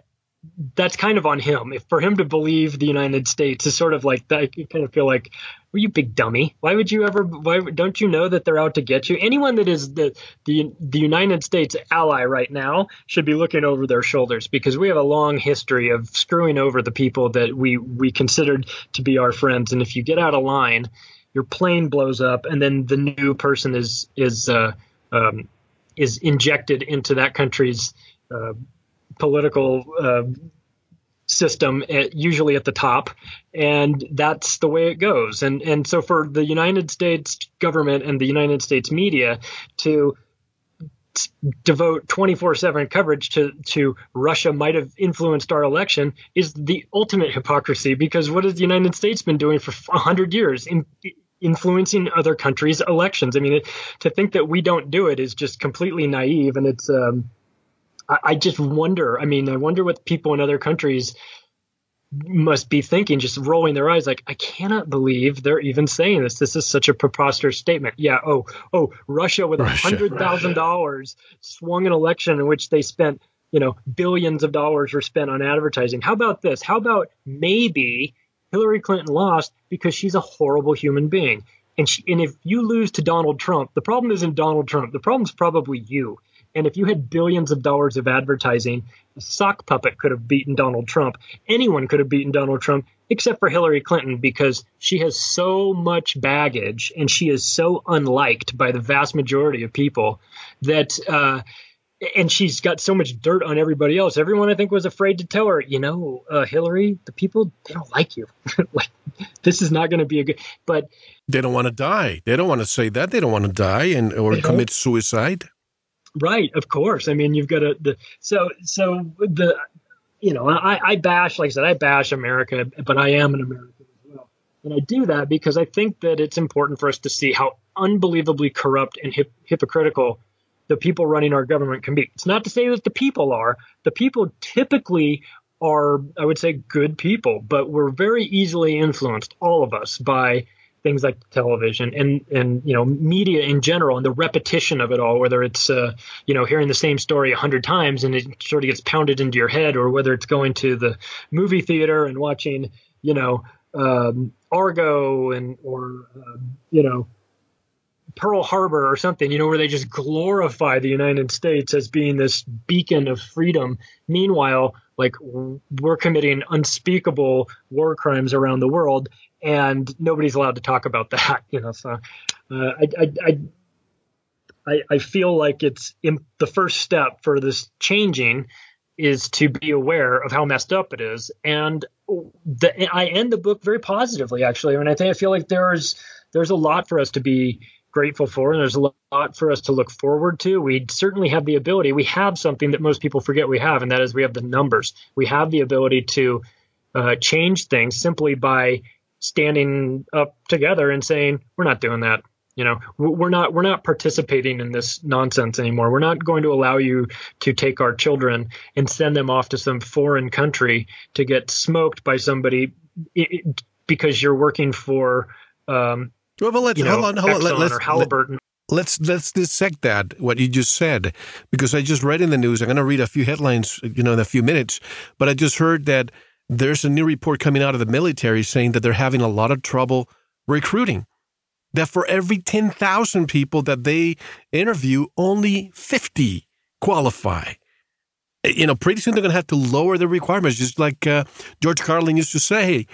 C: that's kind of on him. If for him to believe the United States is sort of like I kind of feel like, well, you big dummy. Why would you ever? Why don't you know that they're out to get you? Anyone that is the the the United States ally right now should be looking over their shoulders because we have a long history of screwing over the people that we we considered to be our friends. And if you get out of line, your plane blows up, and then the new person is is uh, um, is injected into that country's uh, political uh, system at, usually at the top and that's the way it goes. And and so for the United States government and the United States media to devote 24/7 coverage to to Russia might have influenced our election is the ultimate hypocrisy because what has the United States been doing for 100 years in, influencing other countries elections? I mean it, to think that we don't do it is just completely naive and it's um, I, I just wonder. I mean, I wonder what people in other countries must be thinking, just rolling their eyes, like, I cannot believe they're even saying this. This is such a preposterous statement. Yeah. Oh, oh, Russia with a hundred thousand dollars swung an election in which they spent, you know, billions of dollars were spent on advertising. How about this? How about maybe Hillary Clinton lost because she's a horrible human being? And, she, and if you lose to Donald Trump, the problem isn't Donald Trump. The problem's probably you. And if you had billions of dollars of advertising, a sock puppet could have beaten Donald Trump. Anyone could have beaten Donald Trump except for Hillary Clinton because she has so much baggage and she is so unliked by the vast majority of people that uh, and she's got so much dirt on everybody else. Everyone I think was afraid to tell her, you know, uh, Hillary, the people they don't like you. like this is not going to be a good. But
B: they don't want to die. They don't want to say that. They don't want to die and or commit suicide.
C: Right, of course. I mean, you've got to the so so the you know I, I bash like I said I bash America, but I am an American as well, and I do that because I think that it's important for us to see how unbelievably corrupt and hip, hypocritical the people running our government can be. It's not to say that the people are. The people typically are, I would say, good people, but we're very easily influenced, all of us, by things like television and and you know media in general and the repetition of it all whether it's uh, you know hearing the same story a hundred times and it sort of gets pounded into your head or whether it's going to the movie theater and watching you know um, Argo and or uh, you know Pearl Harbor or something, you know, where they just glorify the United States as being this beacon of freedom. Meanwhile, like we're committing unspeakable war crimes around the world, and nobody's allowed to talk about that. You know, so uh, I, I, I, I feel like it's in, the first step for this changing is to be aware of how messed up it is. And the, I end the book very positively, actually. I mean, I think I feel like there's there's a lot for us to be grateful for, and there's a lot for us to look forward to. We certainly have the ability. We have something that most people forget we have, and that is we have the numbers. We have the ability to uh, change things simply by standing up together and saying, "We're not doing that." You know, we're not we're not participating in this nonsense anymore. We're not going to allow you to take our children and send them off to some foreign country to get smoked by somebody because you're working for um,
B: well, but let's
C: you know,
B: hold on, hold on. Let,
C: let's,
B: Halliburton. Let's let's dissect that what you just said because I just read in the news. I'm going to read a few headlines, you know, in a few minutes. But I just heard that there's a new report coming out of the military saying that they're having a lot of trouble recruiting. That for every 10,000 people that they interview, only 50 qualify. You know, pretty soon they're going to have to lower the requirements, just like uh, George Carlin used to say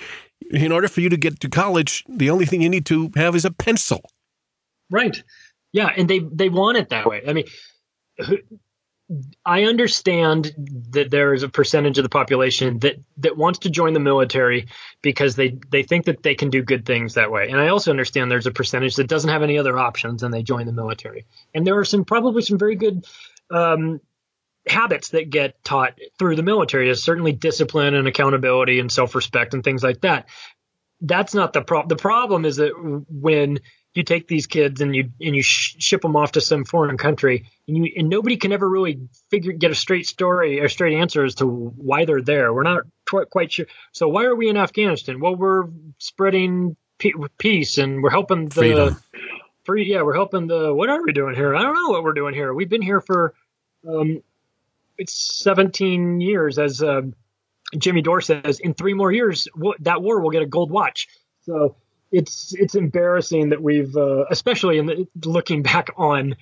B: in order for you to get to college, the only thing you need to have is a pencil.
C: Right. Yeah, and they they want it that way. I mean, I understand that there is a percentage of the population that that wants to join the military because they they think that they can do good things that way. And I also understand there's a percentage that doesn't have any other options and they join the military. And there are some probably some very good um, habits that get taught through the military is certainly discipline and accountability and self-respect and things like that. That's not the problem. The problem is that when you take these kids and you and you sh- ship them off to some foreign country and you and nobody can ever really figure get a straight story or straight answer as to why they're there. We're not quite, quite sure. So why are we in Afghanistan? Well, we're spreading peace and we're helping the
B: freedom.
C: Free, yeah, we're helping the. What are we doing here? I don't know what we're doing here. We've been here for um, it's 17 years, as uh, Jimmy Dore says. In three more years, that war will get a gold watch. So it's it's embarrassing that we've, uh, especially in the, looking back on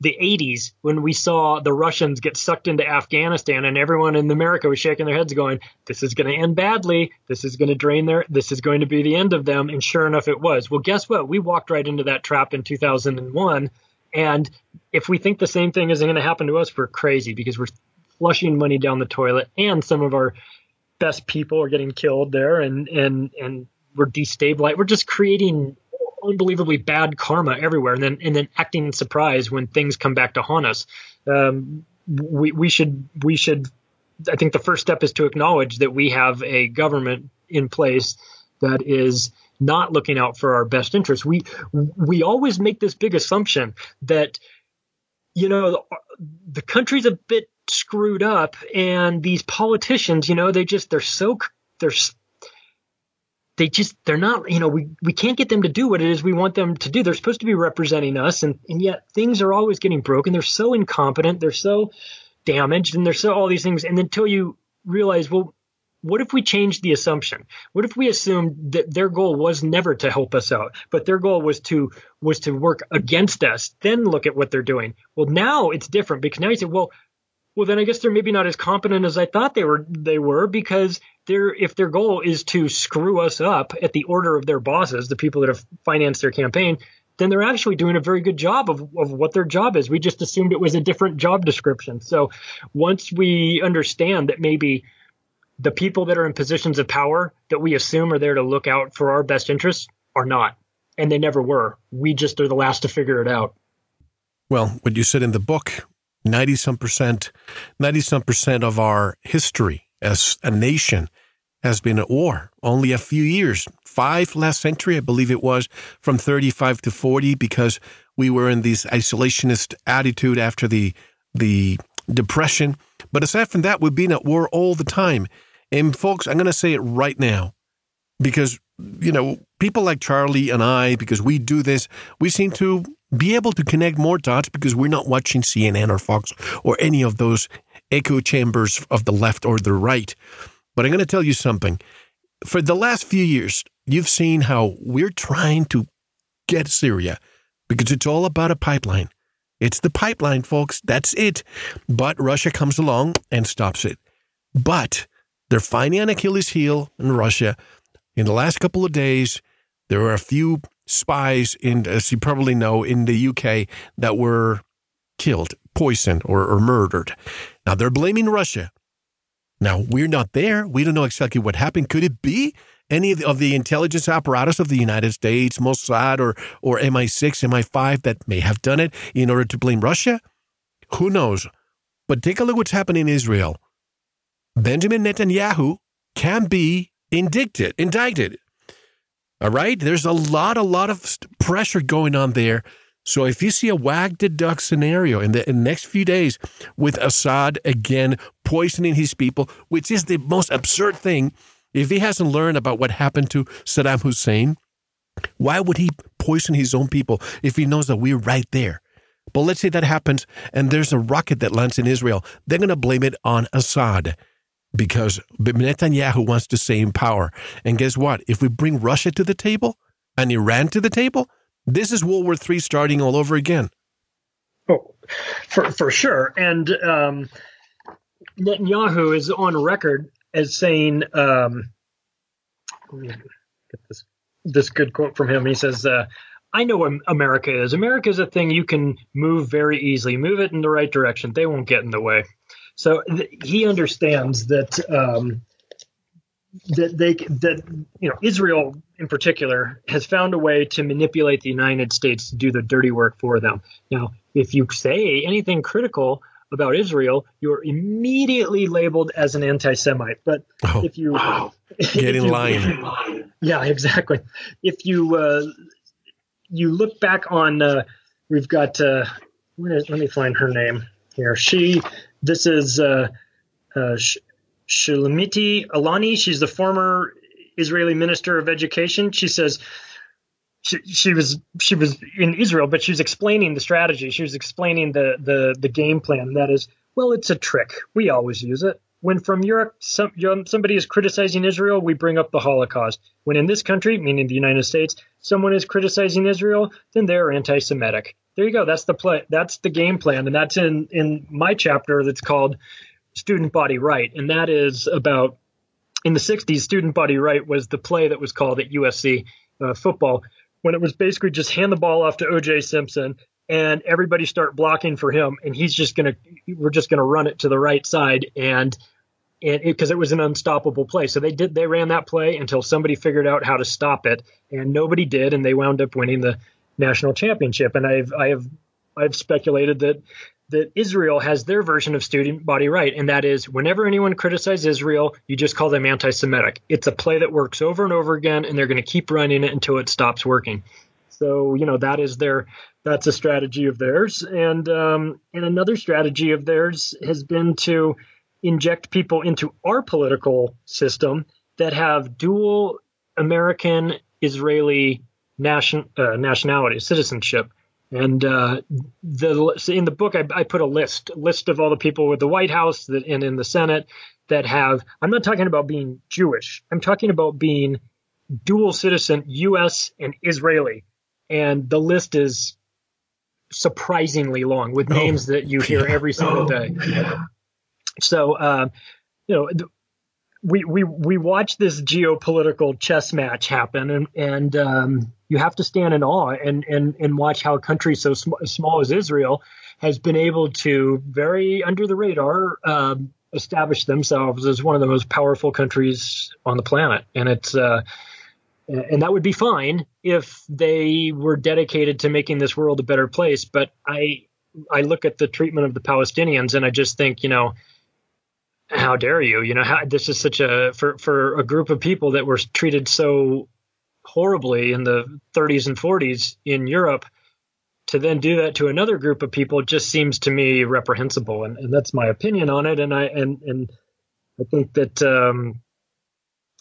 C: the 80s when we saw the Russians get sucked into Afghanistan and everyone in America was shaking their heads going, this is going to end badly. This is going to drain their, this is going to be the end of them. And sure enough, it was. Well, guess what? We walked right into that trap in 2001. And if we think the same thing isn't going to happen to us, we're crazy because we're flushing money down the toilet, and some of our best people are getting killed there, and and and we're destabilized. We're just creating unbelievably bad karma everywhere, and then and then acting surprised when things come back to haunt us. Um, we we should we should. I think the first step is to acknowledge that we have a government in place that is not looking out for our best interests. We we always make this big assumption that you know the country's a bit screwed up and these politicians you know they just they're so they're they just they're not you know we we can't get them to do what it is we want them to do they're supposed to be representing us and and yet things are always getting broken they're so incompetent they're so damaged and they're so all these things and until you realize well what if we changed the assumption? What if we assumed that their goal was never to help us out, but their goal was to was to work against us? Then look at what they're doing. Well, now it's different because now you say, well, well, then I guess they're maybe not as competent as I thought they were. They were because if their goal is to screw us up at the order of their bosses, the people that have financed their campaign, then they're actually doing a very good job of, of what their job is. We just assumed it was a different job description. So once we understand that maybe the people that are in positions of power that we assume are there to look out for our best interests are not, and they never were. We just are the last to figure it out.
B: Well, what you said in the book 90 some percent, 90 some percent of our history as a nation has been at war. Only a few years, five last century, I believe it was, from 35 to 40, because we were in this isolationist attitude after the, the depression. But aside from that, we've been at war all the time. And folks, I'm going to say it right now because, you know, people like Charlie and I, because we do this, we seem to be able to connect more dots because we're not watching CNN or Fox or any of those echo chambers of the left or the right. But I'm going to tell you something. For the last few years, you've seen how we're trying to get Syria because it's all about a pipeline. It's the pipeline, folks. That's it. But Russia comes along and stops it. But they're finding an Achilles heel in Russia. In the last couple of days, there were a few spies in, as you probably know, in the UK that were killed, poisoned, or, or murdered. Now they're blaming Russia. Now we're not there. We don't know exactly what happened. Could it be any of the, of the intelligence apparatus of the United States, Mossad or or MI6, MI5 that may have done it in order to blame Russia? Who knows? But take a look what's happening in Israel. Benjamin Netanyahu can be indicted, indicted. All right? There's a lot, a lot of pressure going on there. So if you see a wag the dog scenario in the, in the next few days with Assad again poisoning his people, which is the most absurd thing, if he hasn't learned about what happened to Saddam Hussein, why would he poison his own people if he knows that we're right there? But let's say that happens and there's a rocket that lands in Israel. They're going to blame it on Assad because Netanyahu wants to stay in power. And guess what? If we bring Russia to the table and Iran to the table, this is World War III starting all over again.
C: Oh, for for sure. And um, Netanyahu is on record as saying, um, get this this good quote from him. He says, uh, "I know what America is. America is a thing you can move very easily. Move it in the right direction. They won't get in the way." So th- he understands that um, that they that you know Israel in particular has found a way to manipulate the United States to do the dirty work for them. Now, if you say anything critical about Israel, you're immediately labeled as an anti-Semite. But
B: oh,
C: if you
B: wow. get in line,
C: yeah, exactly. If you uh, you look back on, uh, we've got. Uh, let me find her name here. She. This is. Uh, uh, Shulamit Aloni. She's the former Israeli Minister of Education. She says she, she was she was in Israel, but she was explaining the strategy. She was explaining the the the game plan. That is, well, it's a trick. We always use it. When from Europe some, somebody is criticizing Israel, we bring up the Holocaust. When in this country, meaning the United States, someone is criticizing Israel, then they're anti-Semitic. There you go. That's the play. That's the game plan, and that's in in my chapter that's called student body right, and that is about in the 60s, student body right was the play that was called at USC uh, football when it was basically just hand the ball off to OJ Simpson and everybody start blocking for him, and he's just gonna we're just gonna run it to the right side and and because it, it, was an unstoppable play. So they did they ran that play until somebody figured out how to stop it, and nobody did, and they wound up winning the national championship. And I've I have I've speculated that that Israel has their version of student body right, and that is whenever anyone criticizes Israel, you just call them anti-Semitic. It's a play that works over and over again, and they're going to keep running it until it stops working. So you know that is their that's a strategy of theirs, and um, and another strategy of theirs has been to inject people into our political system that have dual American Israeli nation, uh, nationality citizenship and uh, the in the book, I, I, put a list list of all the people with the White House that, and in the Senate that have. I'm not talking about being Jewish. I'm talking about being dual citizen, U.S. and Israeli, and the list is surprisingly long with oh, names that you hear yeah. every single day. So, uh, you know, we we we watch this geopolitical chess match happen, and and um, you have to stand in awe and and and watch how a country so sm- small as Israel has been able to very under the radar um, establish themselves as one of the most powerful countries on the planet, and it's. Uh, and that would be fine if they were dedicated to making this world a better place. But I, I look at the treatment of the Palestinians, and I just think, you know, how dare you? You know, how, this is such a for for a group of people that were treated so horribly in the 30s and 40s in Europe to then do that to another group of people just seems to me reprehensible and, and that's my opinion on it and I and and I think that um,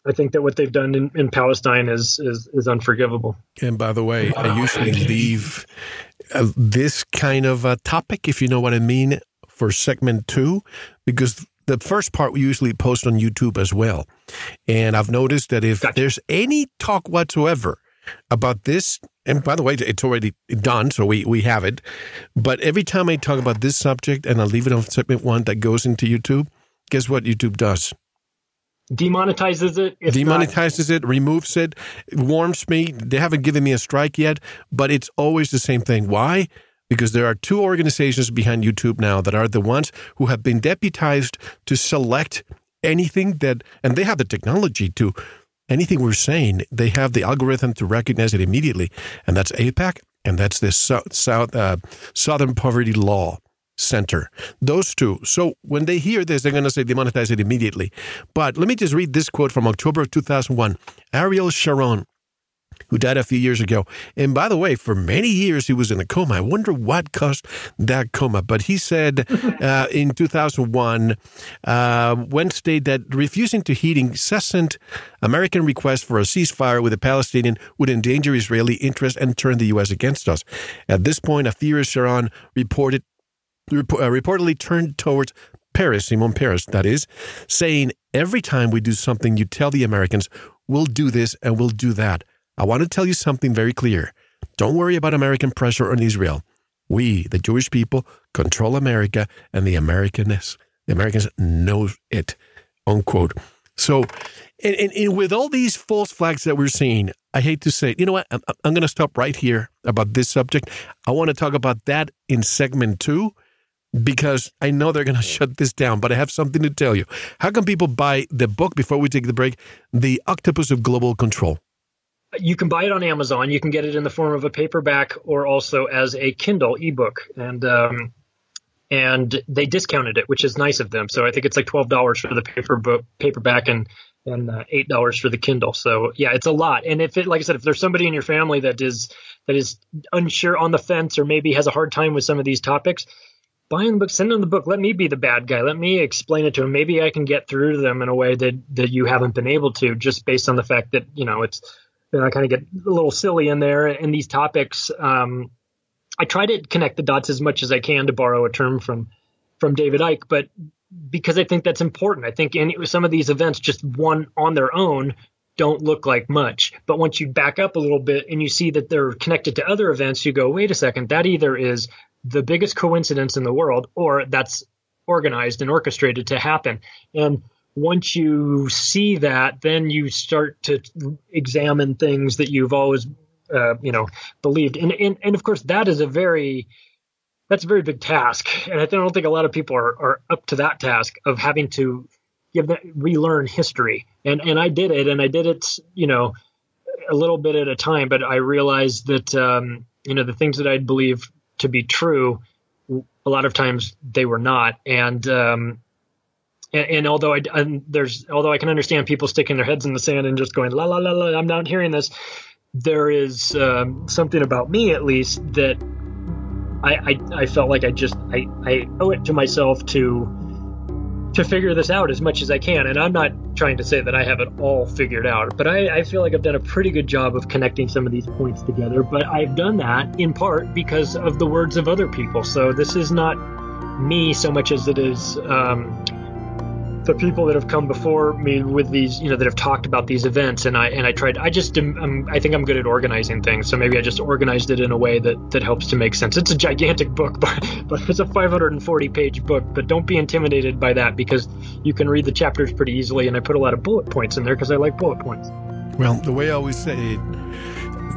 C: I think that what they've done in, in Palestine is, is is unforgivable.
B: And by the way, I usually leave uh, this kind of a topic, if you know what I mean, for segment two, because the first part we usually post on YouTube as well. And I've noticed that if gotcha. there's any talk whatsoever about this, and by the way, it's already done, so we, we have it. But every time I talk about this subject and I leave it on segment one that goes into YouTube, guess what YouTube does?
C: Demonetizes it.
B: Demonetizes not- it, removes it, warms me. They haven't given me a strike yet, but it's always the same thing. Why? Because there are two organizations behind YouTube now that are the ones who have been deputized to select anything that, and they have the technology to, anything we're saying, they have the algorithm to recognize it immediately. And that's AIPAC, and that's the South, uh, Southern Poverty Law. Center. Those two. So when they hear this, they're going to say demonetize it immediately. But let me just read this quote from October of 2001. Ariel Sharon, who died a few years ago. And by the way, for many years he was in a coma. I wonder what caused that coma. But he said uh, in 2001, uh, state that refusing to heed incessant American requests for a ceasefire with the Palestinian would endanger Israeli interests and turn the U.S. against us. At this point, a furious Sharon reported uh, reportedly turned towards Peres, Simon Peres, that is, saying, Every time we do something, you tell the Americans, we'll do this and we'll do that. I want to tell you something very clear. Don't worry about American pressure on Israel. We, the Jewish people, control America, and the Americans, the Americans know it. Unquote. So, and, and, and, with all these false flags that we're seeing, I hate to say, you know what? I'm, I'm going to stop right here about this subject. I want to talk about that in segment two because I know they're going to shut this down, but I have something to tell you. How can people buy the book before we take the break? The Octopus of Global Control.
C: You can buy it on Amazon. You can get it in the form of a paperback or also as a Kindle ebook. And um, and they discounted it, which is nice of them. So I think it's like twelve dollars for the paper book, paperback and and uh, eight dollars for the Kindle. So yeah, it's a lot. And if it, like I said, if there's somebody in your family that is that is unsure on the fence or maybe has a hard time with some of these topics, buy the book, send them the book. Let me be the bad guy. Let me explain it to them. Maybe I can get through to them in a way that that you haven't been able to, just based on the fact that you know it's. You know, I kind of get a little silly in there in these topics. Um, I try to connect the dots as much as I can, to borrow a term from from David Icke, but because I think that's important. I think any, some of these events, just one on their own, don't look like much. But once you back up a little bit and you see that they're connected to other events, you go, wait a second, that either is the biggest coincidence in the world, or that's organized and orchestrated to happen. And once you see that, then you start to examine things that you've always, uh, you know, believed. And, and and of course, that is a very that's a very big task, and I don't think a lot of people are, are up to that task of having to give that, relearn history. And and I did it, and I did it, you know, a little bit at a time. But I realized that um, you know the things that I'd believe to be true, a lot of times they were not. And um, and, and, although I and there's although I can understand people sticking their heads in the sand and just going la la la la, I'm not hearing this. There is um, something about me, at least, that I, I I felt like I just I I owe it to myself to to figure this out as much as I can. And I'm not trying to say that I have it all figured out, but I, I, feel like I've done a pretty good job of connecting some of these points together. But I've done that in part because of the words of other people. So this is not me so much as it is um, the people that have come before me with these, you know, that have talked about these events, and I and I tried. I just, am, I think I'm good at organizing things, so maybe I just organized it in a way that that helps to make sense. It's a gigantic book, but but it's a 540 page book. But don't be intimidated by that because you can read the chapters pretty easily, and I put a lot of bullet points in there because I like bullet points.
B: Well, the way I always say it,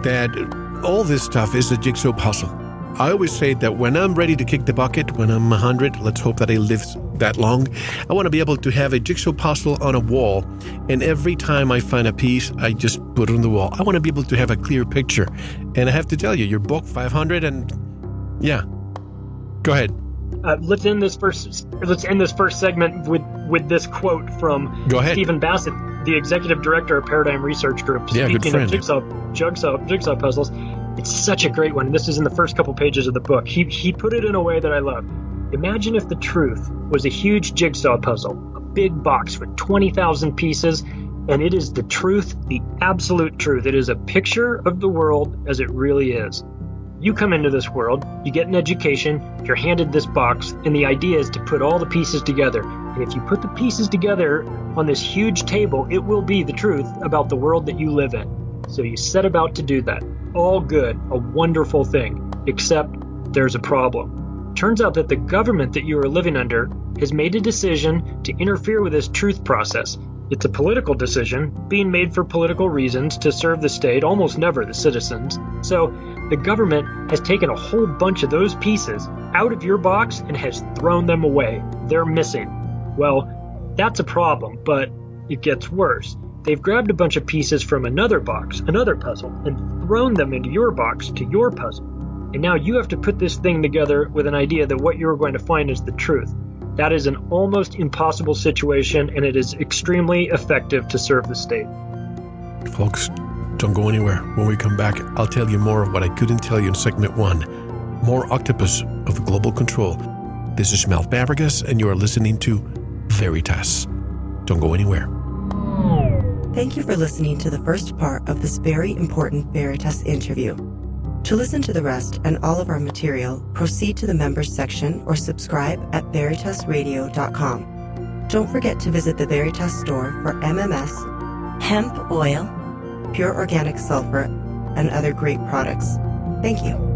B: that all this stuff is a jigsaw puzzle I always say that when I'm ready to kick the bucket, when I'm 100, let's hope that I live that long, I want to be able to have a jigsaw puzzle on a wall. And every time I find a piece, I just put it on the wall. I want to be able to have a clear picture. And I have to tell you, your book 500 and yeah. Go ahead.
C: Uh, let's end this first. Let's end this first segment with with this quote from
B: Go ahead.
C: Stephen Bassett, the executive director of Paradigm Research Group,
B: yeah,
C: speaking of jigsaw, jigsaw jigsaw puzzles. It's such a great one. This is in the first couple pages of the book. He, he put it in a way that I love. Imagine if the truth was a huge jigsaw puzzle, a big box with 20,000 pieces, and it is the truth, the absolute truth. It is a picture of the world as it really is. You come into this world, you get an education, you're handed this box, and the idea is to put all the pieces together. And if you put the pieces together on this huge table, it will be the truth about the world that you live in. So you set about to do that. All good, a wonderful thing, except there's a problem. Turns out that the government that you are living under has made a decision to interfere with this truth process. It's a political decision being made for political reasons to serve the state, almost never the citizens. So the government has taken a whole bunch of those pieces out of your box and has thrown them away. They're missing. Well, that's a problem, but it gets worse. They've grabbed a bunch of pieces from another box, another puzzle, and thrown them into your box to your puzzle. And now you have to put this thing together with an idea that what you're going to find is the truth. That is an almost impossible situation, and it is extremely effective to serve the state.
B: Folks, don't go anywhere. When we come back, I'll tell you more of what I couldn't tell you in segment one more octopus of global control. This is Mel Fabregas, and you are listening to Veritas. Don't go anywhere.
A: Thank you for listening to the first part of this very important Veritas interview. To listen to the rest and all of our material, proceed to the members section or subscribe at veritasradio.com. Don't forget to visit the Veritas store for MMS, hemp oil, pure organic sulfur, and other great products. Thank you.